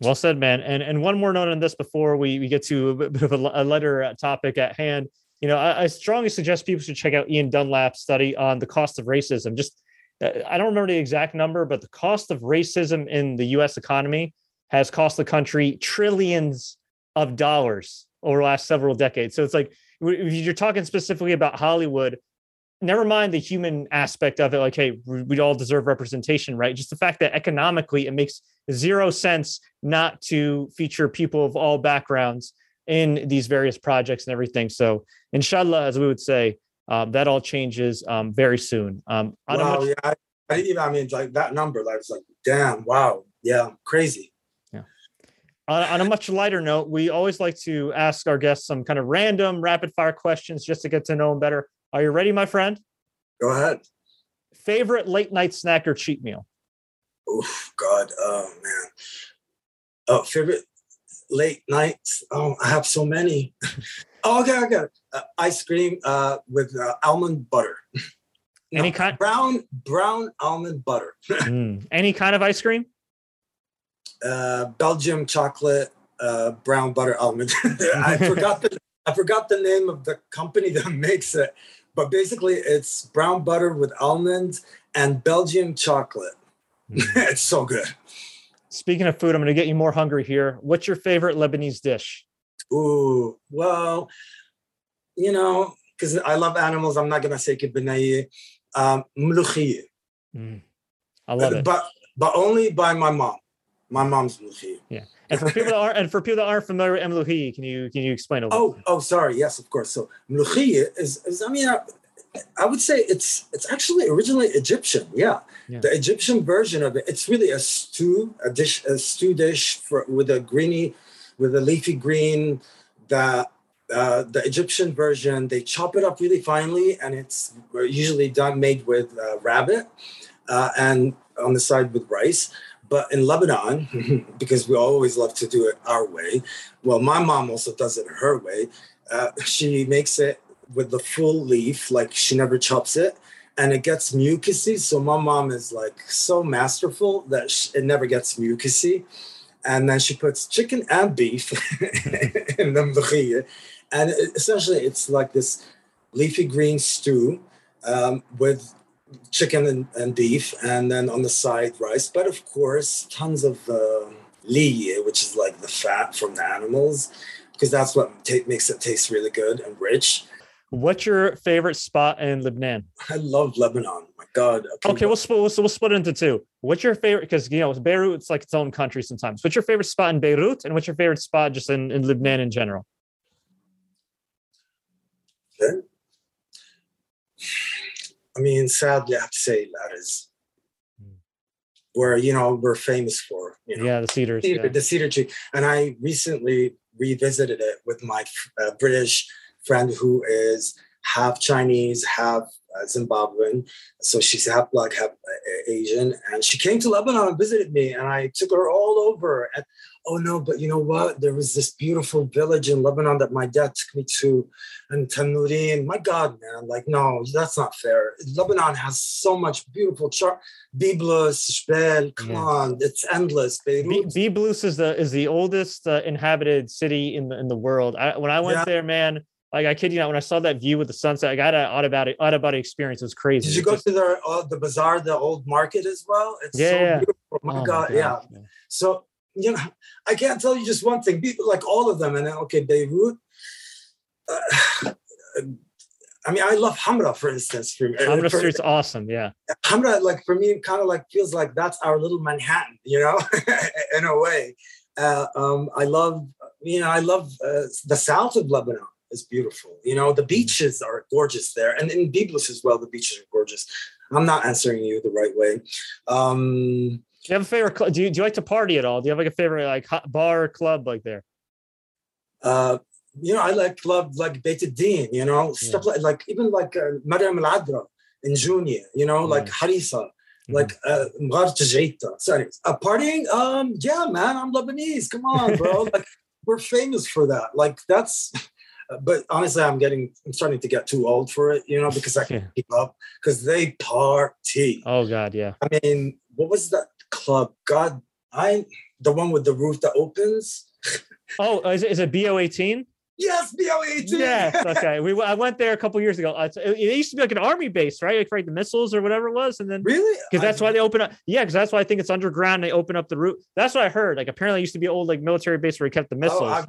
Well said, man. And and one more note on this before we, we get to a bit of a, a lighter topic at hand. You know, I, I, strongly suggest people should check out Ian Dunlap's study on the cost of racism. Just uh, I don't remember the exact number, but the cost of racism in the U.S. economy has cost the country trillions of dollars over the last several decades. So it's like if you're talking specifically about Hollywood, never mind the human aspect of it. Like, hey, we all deserve representation, right? Just the fact that economically it makes zero sense not to feature people of all backgrounds in these various projects and everything. So, inshallah, as we would say, um, that all changes um, very soon. Um, wow, much- yeah, I, I, I mean, like that number, like, was like, damn, wow, yeah, crazy on, on, a much lighter note, we always like to ask our guests some kind of random rapid fire questions just to get to know them better. Are you ready, my friend? Go ahead. Favorite late night snack or cheat meal? Oh God, oh man. Oh, favorite late nights. Oh, I have so many. *laughs* oh, okay, okay. Uh, ice cream uh, with uh, almond butter. no, *laughs* Any kind brown brown almond butter. *laughs* mm. Any kind of ice cream? uh, Belgium chocolate uh, brown butter almond. I forgot the I forgot the name of the company that makes it, but basically it's brown butter with almonds and Belgian chocolate. Mm. it's so good. Speaking of food, I'm going to get you more hungry here. What's your favorite Lebanese dish? Ooh, well, you know, because I love animals, I'm not going to say kibbeh nayyeh. Um, mm. I love it. But, but only by my mom. My mom's Mluhi. Yeah. And for people that aren't and for people that aren't familiar with Mluhi, can you can you explain a little? Oh, oh, sorry. Yes, of course. So Mluhi is, is I mean, I, would say it's it's actually originally Egyptian. Yeah. yeah. The Egyptian version of it. It's really a stew, a dish, a stew dish for with a greeny, with a leafy green. That uh, the Egyptian version, they chop it up really finely, and it's usually done made with uh, rabbit, uh, and on the side with rice. But in Lebanon, *laughs* because we always love to do it our way, well, my mom also does it her way. Uh, she makes it with the full leaf, like she never chops it, and it gets mucusy. So my mom is like so masterful that it never gets mucusy. And then she puts chicken and beef *laughs* in the mkhiyah. And essentially, it's like this leafy green stew um, with chicken and, and, beef, and then on the side rice. But of course, tons of uh, liye, which is like the fat from the animals, because that's what t- makes it taste really good and rich. What's your favorite spot in Lebanon? I love Lebanon. My God. Okay, we'll split. We'll, we'll split into two. What's your favorite? Because you know Beirut, it's like its own country sometimes. What's your favorite spot in Beirut, and what's your favorite spot just in, in Lebanon in general? Okay. I mean, sadly, I have to say that is where you know we're famous for. You know, yeah, the cedars, cedar, yeah. the cedar tree. And I recently revisited it with my uh, British friend who is half Chinese, half uh, Zimbabwean, so she's half black, half uh, Asian, and she came to Lebanon and visited me, and I took her all over. And oh no, but you know what? There was this beautiful village in Lebanon that my dad took me to, and Tannourine. My God, man, like no, that's not fair. Lebanon has so much beautiful chart. Byblos, Jbeil, come yeah. on, it's endless. Beirut. Byblos is the is the oldest uh, inhabited city in the in the world. I, when I went yeah. there, man like I kid you not, when I saw that view with the sunset, I got an out of body out of body experience. It was crazy. Did you go to the uh, the bazaar, the old market as well? It's yeah, so beautiful. Oh my, oh God, my yeah. So you know, I can't tell you just one thing. People like all of them, and then okay, Beirut. Uh, I mean, I love Hamra, for instance. For, Hamra for, Street's awesome. Yeah. Hamra, like for me, kind of like feels like that's our little Manhattan, you know, *laughs* in a way. Uh, um, I love, you know, I love uh, the south of Lebanon is beautiful. You know, the beaches are gorgeous there, and in Byblos as well, the beaches are gorgeous. I'm not answering you the right way. Um, do you have a favorite? Do you do you like to party at all? Do you have like a favorite like bar or club like there? Uh, you know, I like club like Beit Din, you know, yeah. stuff like like even like uh, Mariam Al Adra in Jounieh, you know, like Harissa, mm-hmm. like uh, Mghar So, anyways, uh, partying, um, yeah, man, I'm Lebanese. Come on, bro. *laughs* like we're famous for that. Like that's but honestly, I'm getting, I'm starting to get too old for it, you know, because I can't yeah. keep up because they party. Oh God, yeah. I mean, what was that club? God, I the one with the roof that opens. *laughs* oh, is it, is it BO eighteen? Yes, BO eighteen. Yes, *laughs* okay. We I went there a couple years ago. It, it, used to be like an army base, right? Like right, the missiles or whatever it was, and then really because that's I, why they open up. Yeah, because that's why I think it's underground. They open up the roof. That's what I heard. Like apparently, it used to be old like military base where he kept the oh, missiles. Oh,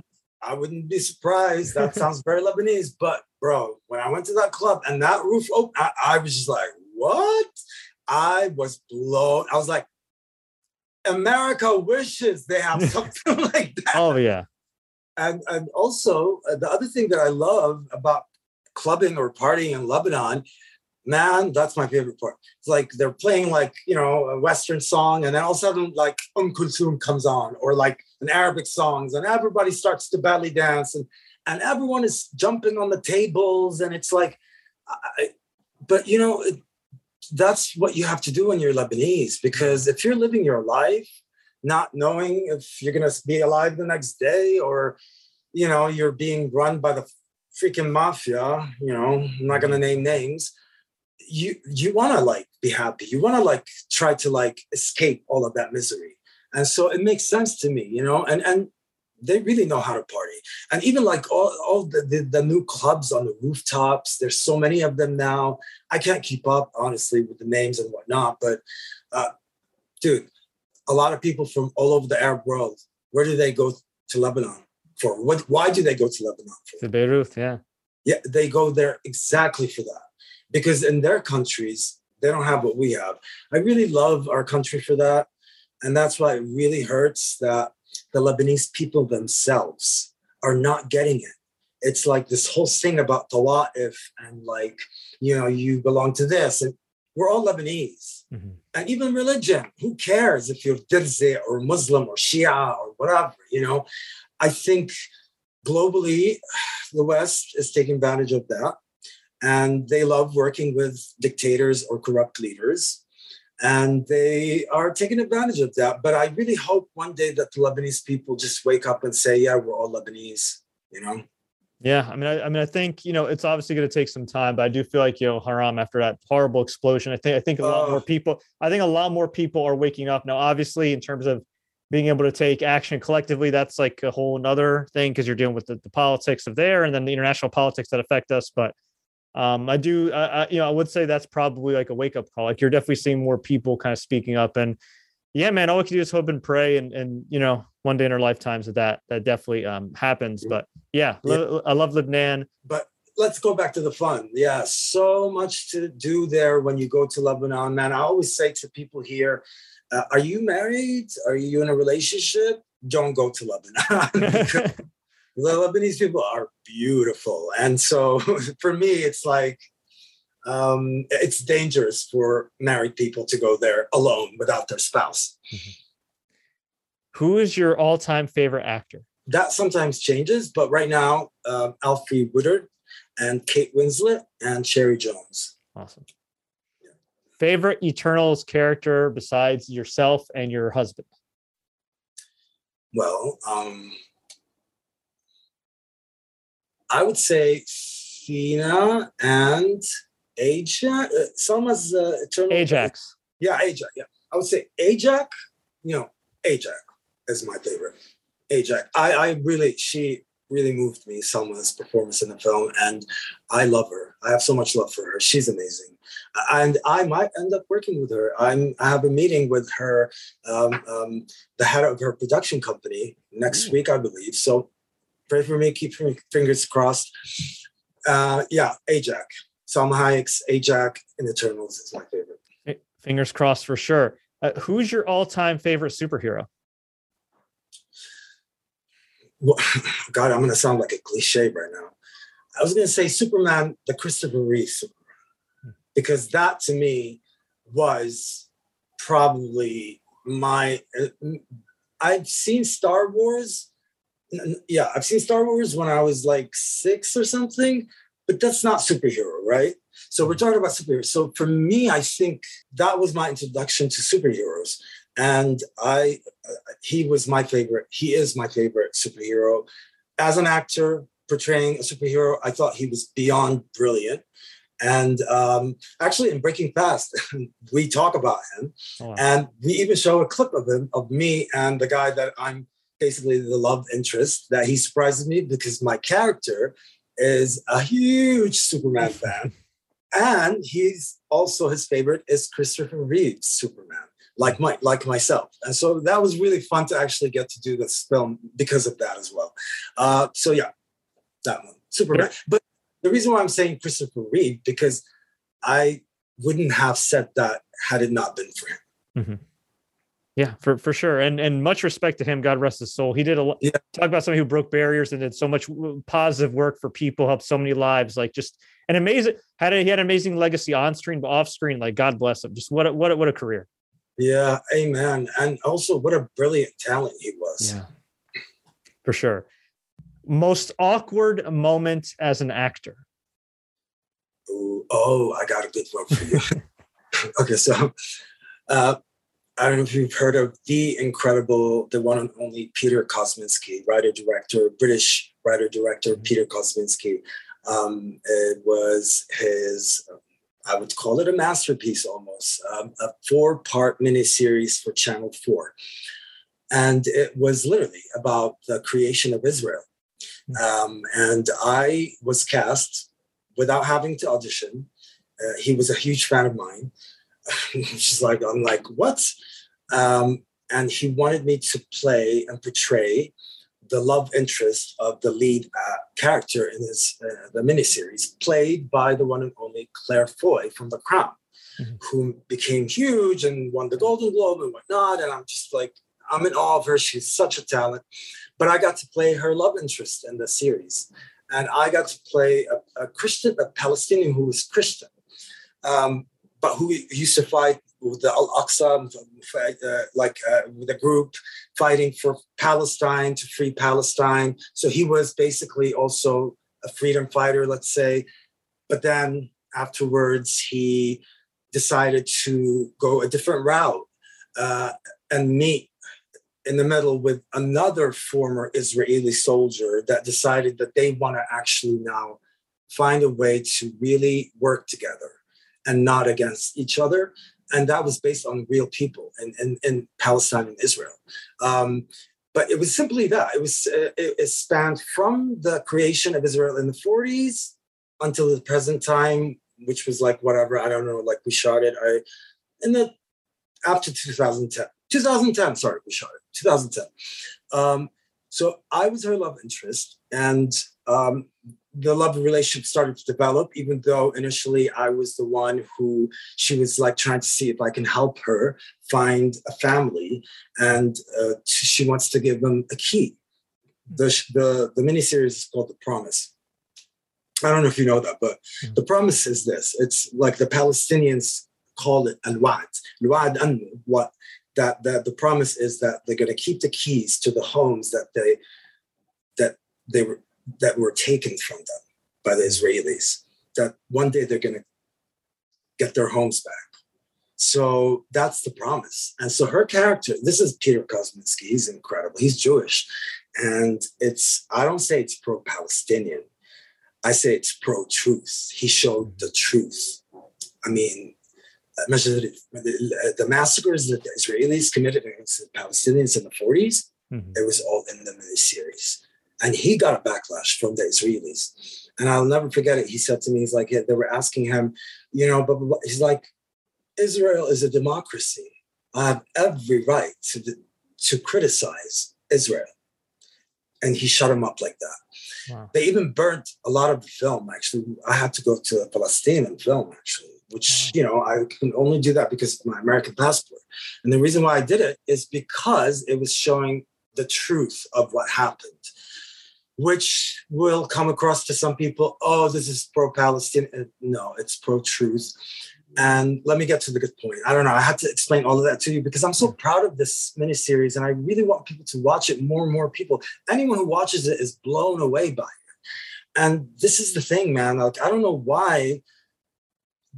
I wouldn't be surprised. That sounds very Lebanese. But bro, when I went to that club and that roof opened, I, I was just like, what? I was blown. I was like, America wishes they have *laughs* something *laughs* like that. Oh yeah. And and also uh, the other thing that I love about clubbing or partying in Lebanon man, that's my favorite part. It's like they're playing like, you know, a Western song, and then all of a sudden, like Um comes on, or like an Arabic songs, and everybody starts to belly dance, and and everyone is jumping on the tables, and it's like, I, but you know, it, that's what you have to do when you're Lebanese, because if you're living your life not knowing if you're gonna be alive the next day, or you know, you're being run by the freaking mafia, you know, I'm not gonna name names you you want to like be happy. You want to like try to like escape all of that misery and so it makes sense to me you know and and they really know how to party. And even like all, all the, the, the new clubs on the rooftops there's so many of them now. I can't keep up honestly with the names and whatnot but uh, dude a lot of people from all over the arab world where do they go to lebanon for? What why do they go to lebanon for? To beirut yeah. Yeah they go there exactly for that. Because in their countries, they don't have what we have. I really love our country for that. And that's why it really hurts that the Lebanese people themselves are not getting it. It's like this whole thing about the tawa'if and like, you know, you belong to this. And we're all Lebanese. Mm-hmm. And even religion, who cares if you're Druze or Muslim or Shia or whatever, you know? I think globally, *sighs* the West is taking advantage of that and they love working with dictators or corrupt leaders and they are taking advantage of that. But i really hope one day that the lebanese people just wake up and say yeah we're all lebanese you know? Yeah i mean i, I mean i think you know it's obviously going to take some time but i do feel like you know haram after that horrible explosion i think i think a lot uh, more people i think a lot more people are waking up. Now obviously in terms of being able to take action collectively that's like a whole another thing because you're dealing with the, the politics of there and then the international politics that affect us but um, I do, I, I, you know, I would say that's probably like a wake up call. Like you're definitely seeing more people kind of speaking up, and yeah, man, all we can do is hope and pray, and and you know, one day in our lifetimes that that, that definitely um, happens. But yeah, yeah. I love Lebanon. But let's go back to the fun. Yeah, so much to do there when you go to Lebanon, man. I always say to people here, uh, are you married? Are you in a relationship? Don't go to Lebanon. *laughs* *laughs* the Lebanese people are beautiful. And so *laughs* for me, it's like, um, it's dangerous for married people to go there alone without their spouse. Mm-hmm. Who is your all time favorite actor? That sometimes changes, but right now, um, Alfre Woodard and Kate Winslet and Cherry Jones. Awesome. Favorite Eternals character besides yourself and your husband? Well, um, I would say Thena and Ajax. Uh, Salma's uh, Eternal. Ajax. Yeah, Ajax. Yeah, I would say Ajax. You know, Ajax is my favorite. Ajax. I, I really, she really moved me. Salma's performance in the film, and I love her. I have so much love for her. She's amazing, and I might end up working with her. I'm. I have a meeting with her, um, um, the head of her production company next week, I believe. So pray for me. Keep fingers crossed. Uh, yeah, Ajax. Salma Hayek's Ajax in Eternals is my favorite. Fingers crossed for sure. Uh, who's your all-time favorite superhero? Well, *laughs* God, I'm going to sound like a cliche right now. I was going to say Superman, the Christopher Reeve Superman, because that to me was probably my. Uh, I've seen Star Wars. *clears throat* Yeah, I've seen Star Wars when I was like six or something, but that's not superhero, right? So we're talking about superheroes. So for me, I think that was my introduction to superheroes. And I, he was my favorite. He is my favorite superhero. As an actor portraying a superhero, I thought he was beyond brilliant. And um, actually, in Breaking Fast, *laughs* we talk about him, oh. and we even show a clip of him, of me and the guy that I'm basically the love interest. That he surprises me because my character is a huge Superman *laughs* fan. And he's also his favorite is Christopher Reeve's Superman, like my like myself. And so that was really fun to actually get to do this film because of that as well. Uh, so yeah, that one, Superman. But the reason why I'm saying Christopher Reeve because I wouldn't have said that had it not been for him. Mm-hmm. Yeah, for, for sure. And and much respect to him. God rest his soul. He did a lot. Yeah. Talk about somebody who broke barriers and did so much positive work for people, helped so many lives. Like just an amazing had a, he had an amazing legacy on screen, but off screen. Like God bless him. Just what a, what a, what a career. Yeah, amen. And also, what a brilliant talent he was. Yeah, for sure. Most awkward moment as an actor. Ooh, oh, I got a good one for you. *laughs* okay, so uh, I don't know if you've heard of the incredible, the one and only Peter Kosminsky, writer director, British writer director mm-hmm. Peter Kosminsky. Um, it was his, I would call it a masterpiece almost, um, a four part miniseries for Channel 4. And it was literally about the creation of Israel. Mm-hmm. Um, and I was cast without having to audition. Uh, he was a huge fan of mine. *laughs* She's like, I'm like, what? Um, and he wanted me to play and portray the love interest of the lead uh, character in his uh, the miniseries, played by the one and only Claire Foy from The Crown, mm-hmm. who became huge and won the Golden Globe and whatnot. And I'm just like, I'm in awe of her. She's such a talent. But I got to play her love interest in the series, and I got to play a, a Christian, a Palestinian who was Christian. Um, but who used to fight with the Al Aqsa, uh, like uh, with a group fighting for Palestine to free Palestine. So he was basically also a freedom fighter, let's say. But then afterwards, he decided to go a different route uh, and meet in the middle with another former Israeli soldier that decided that they want to actually now find a way to really work together and not against each other. And that was based on real people in, in, in Palestine and Israel. Um, but it was simply that. It was uh, it, it spanned from the creation of Israel in the 40s until the present time, which was like whatever I don't know. Like we shot it. I in the after 2010, 2010. Sorry, we shot it 2010. Um, so I was her love interest, and um, the love relationship started to develop, even though initially I was the one who she was like trying to see if I can help her find a family, and uh, she wants to give them a key. The the the miniseries is called The Promise. I don't know if you know that, but mm-hmm. the promise is this: it's like the Palestinians call it al-wa'd, al-wa'd what that that the promise is that they're going to keep the keys to the homes that they that they were that were taken from them by the Israelis. That one day they're going to get their homes back. So that's the promise. And so her character, this is Peter Kosminsky. He's incredible. He's Jewish. And it's, I don't say it's pro Palestinian, I say it's pro truth. He showed the truth. I mean, the massacres that the Israelis committed against the Palestinians in the 40s, mm-hmm. it was all in the miniseries. And he got a backlash from the Israelis. And I'll never forget it. He said to me, he's like, they were asking him, you know, but he's like, Israel is a democracy. I have every right to, to criticize Israel. And he shut him up like that. Wow. They even burnt a lot of the film, actually. I had to go to a Palestinian film, actually, which, wow. you know, I can only do that because of my American passport. And the reason why I did it is because it was showing the truth of what happened which will come across to some people oh this is pro-palestinian no it's pro-truth and let me get to the good point. I don't know. I had to explain all of that to you because I'm so proud of this miniseries, and I really want people to watch it. More and more people. Anyone who watches it is blown away by it. And this is the thing, man. Like I don't know why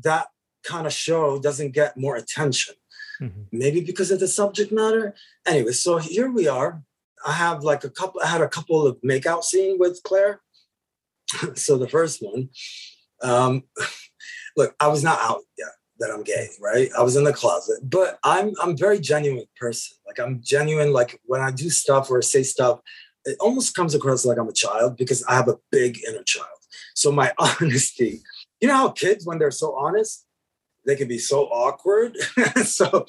that kind of show doesn't get more attention. Mm-hmm. Maybe because of the subject matter. Anyway, so here we are. I have like a couple. I had a couple of makeout scene with Claire. *laughs* so the first one. Um, *laughs* look, I was not out yet that I'm gay, right? I was in the closet, but I'm I'm very genuine person. Like I'm genuine. Like when I do stuff or say stuff, it almost comes across like I'm a child because I have a big inner child. So my *laughs* honesty, you know how kids when they're so honest, they can be so awkward. so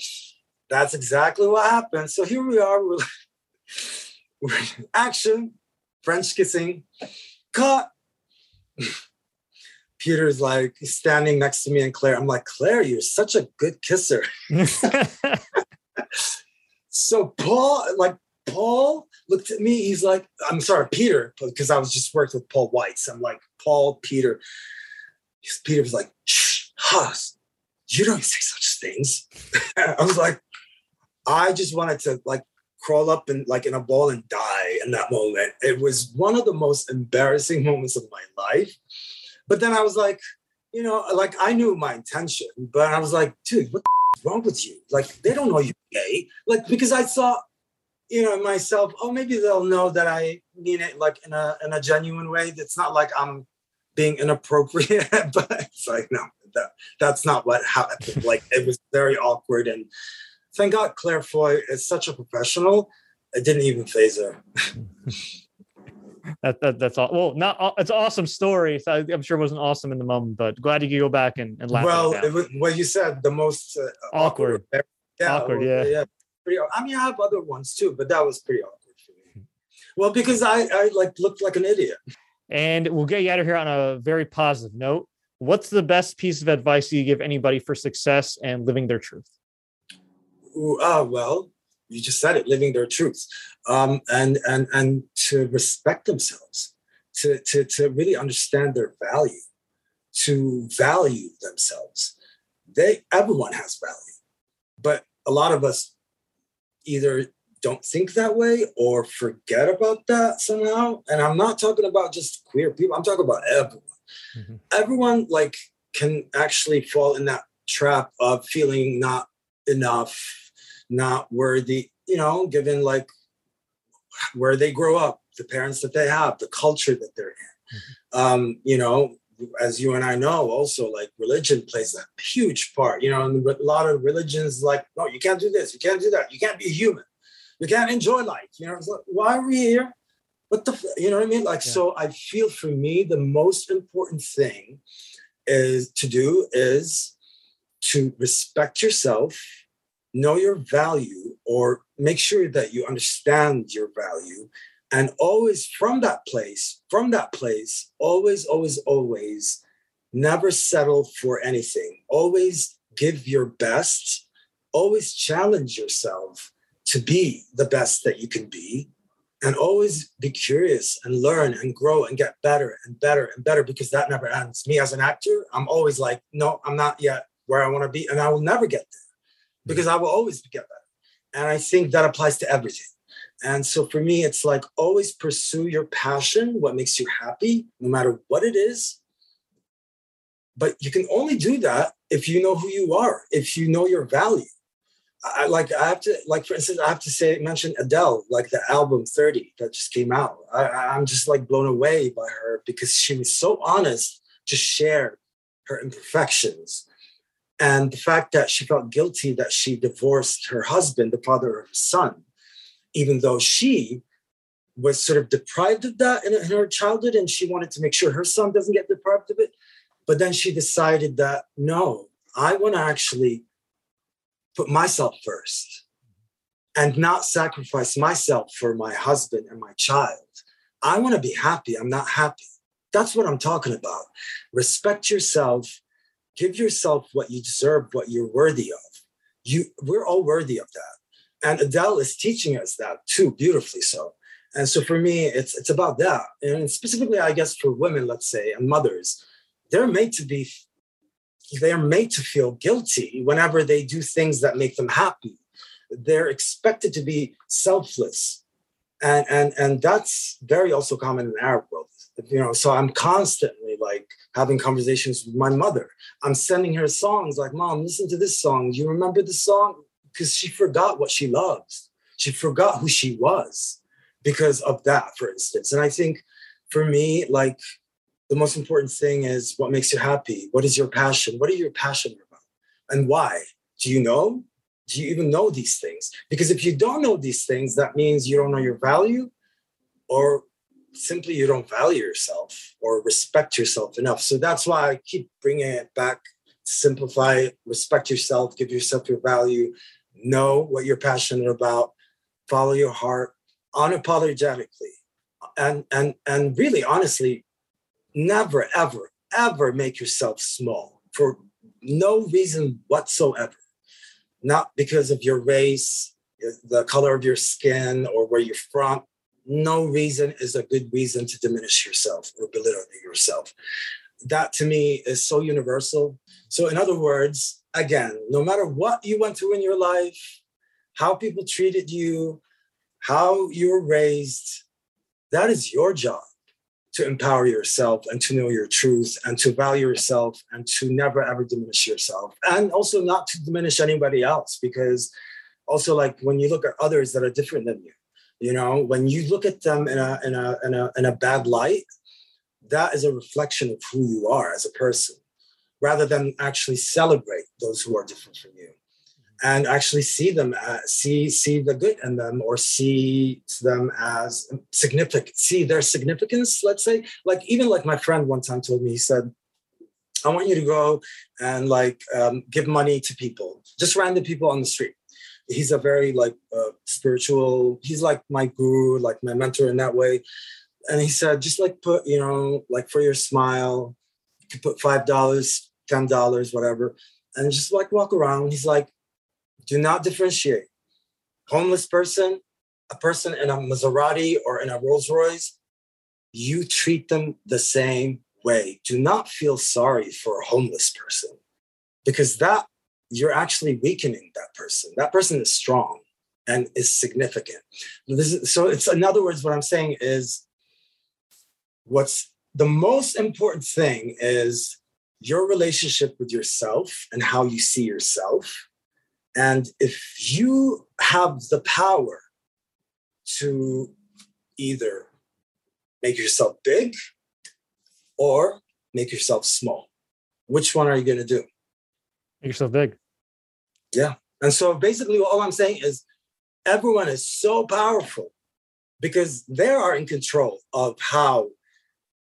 that's exactly what happened. So here we are. *laughs* Action, French kissing, cut. *laughs* Peter's like standing next to me and Claire. I'm like, Claire, you're such a good kisser. *laughs* so Paul, like Paul looked at me. He's like, I'm sorry, Peter, because I was just working with Paul Weitz. I'm like, Paul, Peter. Peter was like, Haaz, you don't say such things. I was like, I just wanted to like crawl up and like in a ball and die in that moment. It was one of the most embarrassing *laughs* moments of my life. But then I was like, you know, like I knew my intention, but I was like, dude, what is wrong with you? Like they don't know you're gay. Like because I saw, you know, myself, oh, maybe they'll know that I mean it like in a in a genuine way. It's not like I'm being inappropriate, *laughs* but it's like no, that that's not what happened. Like it was very awkward, and thank God Claire Foy is such a professional. It didn't even phase her. that, that that's all. Well, not it's an awesome story. So I, am sure it wasn't awesome in the moment, but glad you could go back and, and laugh. Well, it was, well, you said the most uh, awkward. awkward. Yeah, awkward. Yeah. yeah. Pretty. I mean, I have other ones too, but that was pretty awkward for me. Well, because I I like looked like an idiot. And we'll get you out of here on a very positive note. What's the best piece of advice you give anybody for success and living their truth? Ooh, uh, well, you just said it, living their truths, um, and and and to respect themselves, to to to really understand their value, to value themselves. They everyone has value, but a lot of us either don't think that way or forget about that somehow. And I'm not talking about just queer people. I'm talking about everyone. Mm-hmm. Everyone like can actually fall in that trap of feeling not enough not worthy, you know, given like where they grow up, the parents that they have, the culture that they're in. Mm-hmm. Um, you know, as you and I know, also like religion plays a huge part. You know, and a lot of religions like, no, you can't do this, you can't do that, you can't be human, you can't enjoy life. You know, it's like, why are we here? What the, you know what I mean? Like, yeah. so I feel for me, the most important thing is to do is to respect yourself know your value or make sure that you understand your value. And always from that place from that place always always always never settle for anything. Always give your best. Always challenge yourself to be the best that you can be. And always be curious and learn and grow and get better and better and better because that never ends. Me as an actor i'm always like no i'm not yet where i want to be and i will never get there because I will always get better. And I think that applies to everything. And so for me, it's like always pursue your passion, what makes you happy, no matter what it is. But you can only do that if you know who you are, if you know your value. I like I have to like for instance I have to say mention Adele like the album 30 that just came out. I, I'm just like blown away by her because she was so honest to share her imperfections and the fact that she felt guilty that she divorced her husband, the father of her son, even though she was sort of deprived of that in, in her childhood and she wanted to make sure her son doesn't get deprived of it. But then she decided that no, I want to actually put myself first and not sacrifice myself for my husband and my child. I want to be happy. I'm not happy. That's what I'm talking about. Respect yourself. Give yourself what you deserve, what you're worthy of. You, we're all worthy of that. And Adele is teaching us that too, beautifully so. And so for me, it's it's about that. And specifically, I guess for women, let's say, and mothers, they're made to be they're made to feel guilty whenever they do things that make them happy. They're expected to be selfless. And and and that's very also common in the Arab world. You know, so I'm constantly like having conversations with my mother. I'm sending her songs like, Mom, listen to this song. Do you remember the song? Because she forgot what she loves. She forgot who she was because of that, for instance. And I think for me, like the most important thing is what makes you happy. What is your passion? What are you passionate about? And why? Do you know? Do you even know these things? Because if you don't know these things, that means you don't know your value or simply you don't value yourself or respect yourself enough. So that's why I keep bringing it back, simplify, respect yourself, give yourself your value, know what you're passionate about, follow your heart unapologetically. And and and really honestly, never, ever, ever make yourself small for no reason whatsoever. Not because of your race, the color of your skin, or where you're from. No reason is a good reason to diminish yourself or belittle yourself. That to me is so universal. So, in other words, again, no matter what you went through in your life, how people treated you, how you were raised, that is your job to empower yourself and to know your truth and to value yourself and to never ever diminish yourself and also not to diminish anybody else because also like when you look at others that are different than you you know when you look at them in a in a in a, in a bad light that is a reflection of who you are as a person rather than actually celebrate those who are different from you and actually see them as, see see the good in them or see them as significant see their significance let's say. Like even like my friend one time told me he said i want you to go and like um, give money to people just random people on the street he's a very like uh, spiritual he's like my guru like my mentor in that way and he said just like put you know like for your smile you could put five dollars ten dollars whatever and just like walk around he's like do not differentiate. Homeless person, a person in a Maserati or in a Rolls Royce, you treat them the same way. Do not feel sorry for a homeless person because that you're actually weakening that person. That person is strong and is significant. Is, so it's in other words, what I'm saying is what's the most important thing is your relationship with yourself and how you see yourself and if you have the power to either make yourself big or make yourself small, which one are you going to do? Make yourself big. Yeah. And so basically, all I'm saying is everyone is so powerful because they are in control of how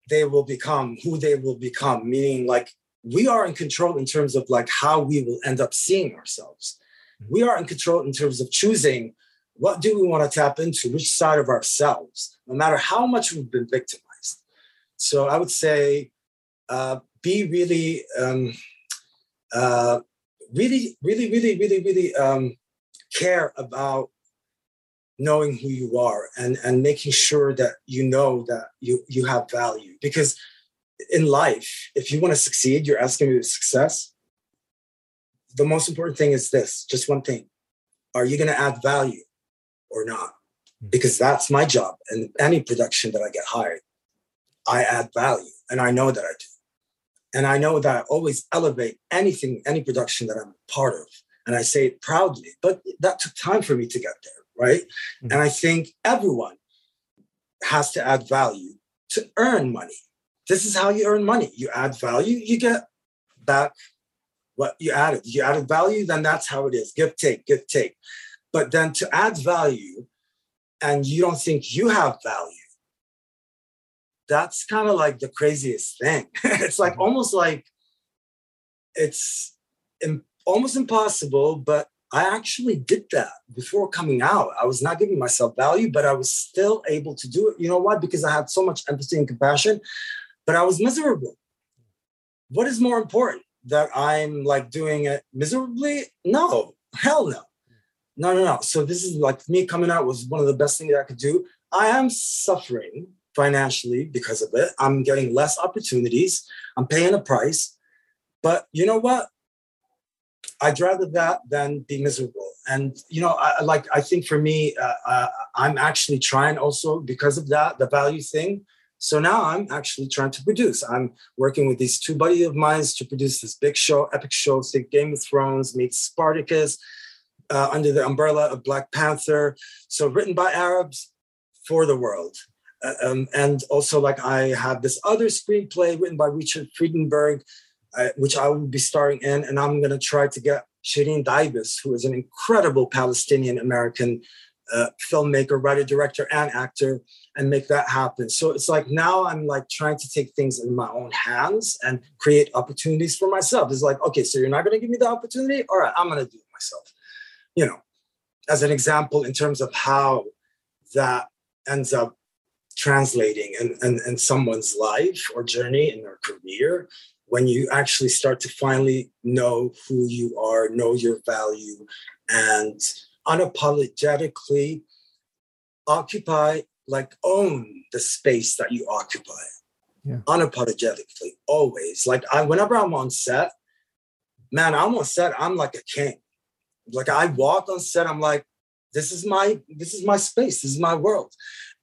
they will become who they will become, meaning like we are in control in terms of like how we will end up seeing ourselves we are in control in terms of choosing what do we want to tap into, which side of ourselves, no matter how much we've been victimized. So I would say, uh, be really, um, uh, really, really, really, really, really um, care about knowing who you are and and making sure that you know that you you have value. Because in life if you want to succeed you're asking me to success. The most important thing is this just one thing. Are you going to add value or not? Hmm. because that's my job and any production that i get hired i add value and i know that i do And I know that I always elevate anything, any production that I'm part of. And I say it proudly, but that took time for me to get there, right? Mm-hmm. And I think everyone has to add value to earn money. This is how you earn money. You add value, you get back what you added. You added value, then that's how it is. Give, take, give, take. But then to add value and you don't think you have value, that's kind of like the craziest thing. *laughs* it's like mm-hmm. almost like it's almost impossible, but I actually did that before coming out. I was not giving myself value, but I was still able to do it. You know why? Because I had so much empathy and compassion, but I was miserable. What is more important? That I'm like doing it miserably? No, hell no. No, no, no. So this is like me coming out was one of the best things I could do. I am suffering financially because of it. I'm getting less opportunities. I'm paying a price. But you know what? I'd rather that than be miserable. And you know, I, like I think for me, uh, uh, I'm actually trying also because of that the value thing. So now I'm actually trying to produce. I'm working with these two buddies of mine to produce this big show, epic show, think Game of Thrones meets Spartacus, uh, under the umbrella of Black Panther. So written by Arabs for the world. Uh, um, and also like I have this other screenplay written by Richard Friedenberg, uh, which I will be starring in, and I'm going to try to get Cherien Dabis, who is an incredible Palestinian American uh, filmmaker, writer, director, and actor, and make that happen. So it's like now I'm like trying to take things in my own hands and create opportunities for myself. It's like, okay, so you're not going to give me the opportunity? All right, I'm going to do it myself. You know, as an example, in terms of how that ends up translating and, in, in someone's life or journey in their career when you actually start to finally know who you are, know your value, and unapologetically occupy, like own the space that you occupy. Yeah. Unapologetically, always. Like I, whenever I'm on set, man, I'm on set. I'm like a king. Like I walk on set, I'm like, this is my this is my space. This is my world.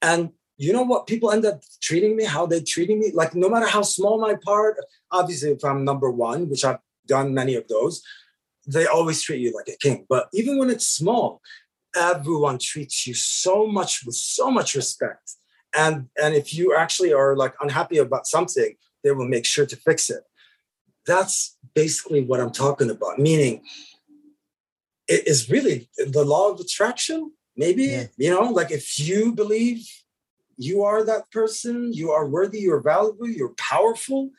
And you know what people end up treating me how they're treating me? Like no matter how small my part obviously if i'm number one which i've done many of those they always treat you like a king. But even when it's small everyone treats you so much with so much respect. And and if you actually are like unhappy about something they will make sure to fix it. That's basically what i'm talking about meaning it is really the law of attraction maybe yeah. you know? Like if you believe you are that person, you are worthy, you're valuable, you're powerful,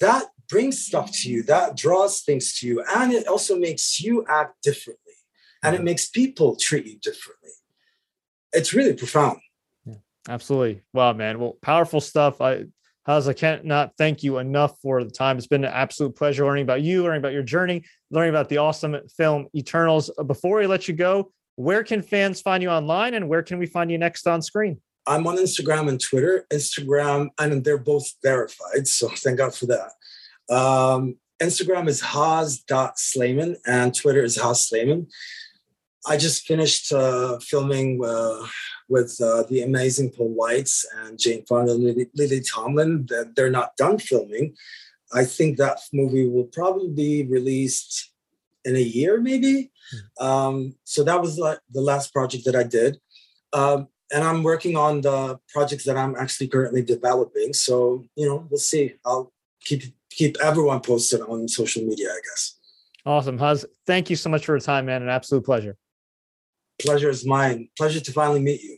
that brings stuff to you, that draws things to you, and it also makes you act differently, and it makes people treat you differently. It's really profound. Yeah, absolutely. Wow, man. Well, powerful stuff. I Haaz, I can't not thank you enough for the time. It's been an absolute pleasure learning about you, learning about your journey, learning about the awesome film Eternals. Uh, before we let you go, where can fans find you online and where can we find you next on screen? I'm on Instagram and Twitter. Instagram, and they're both verified, so *laughs* thank God for that. Um, Instagram is Haaz.Sleiman and Twitter is Haaz Sleiman. I just finished uh, filming uh, with uh, the amazing Paul Weitz and Jane Fonda and Lily, Lily Tomlin. They're not done filming. I think that movie will probably be released in a year, maybe. Hmm. Um, so that was like the last project that I did. Um, and I'm working on the projects that I'm actually currently developing. So you know, we'll see. I'll keep keep everyone posted on social media, I guess. Awesome, Haaz. Thank you so much for your time, man. An absolute pleasure. Pleasure is mine. Pleasure to finally meet you.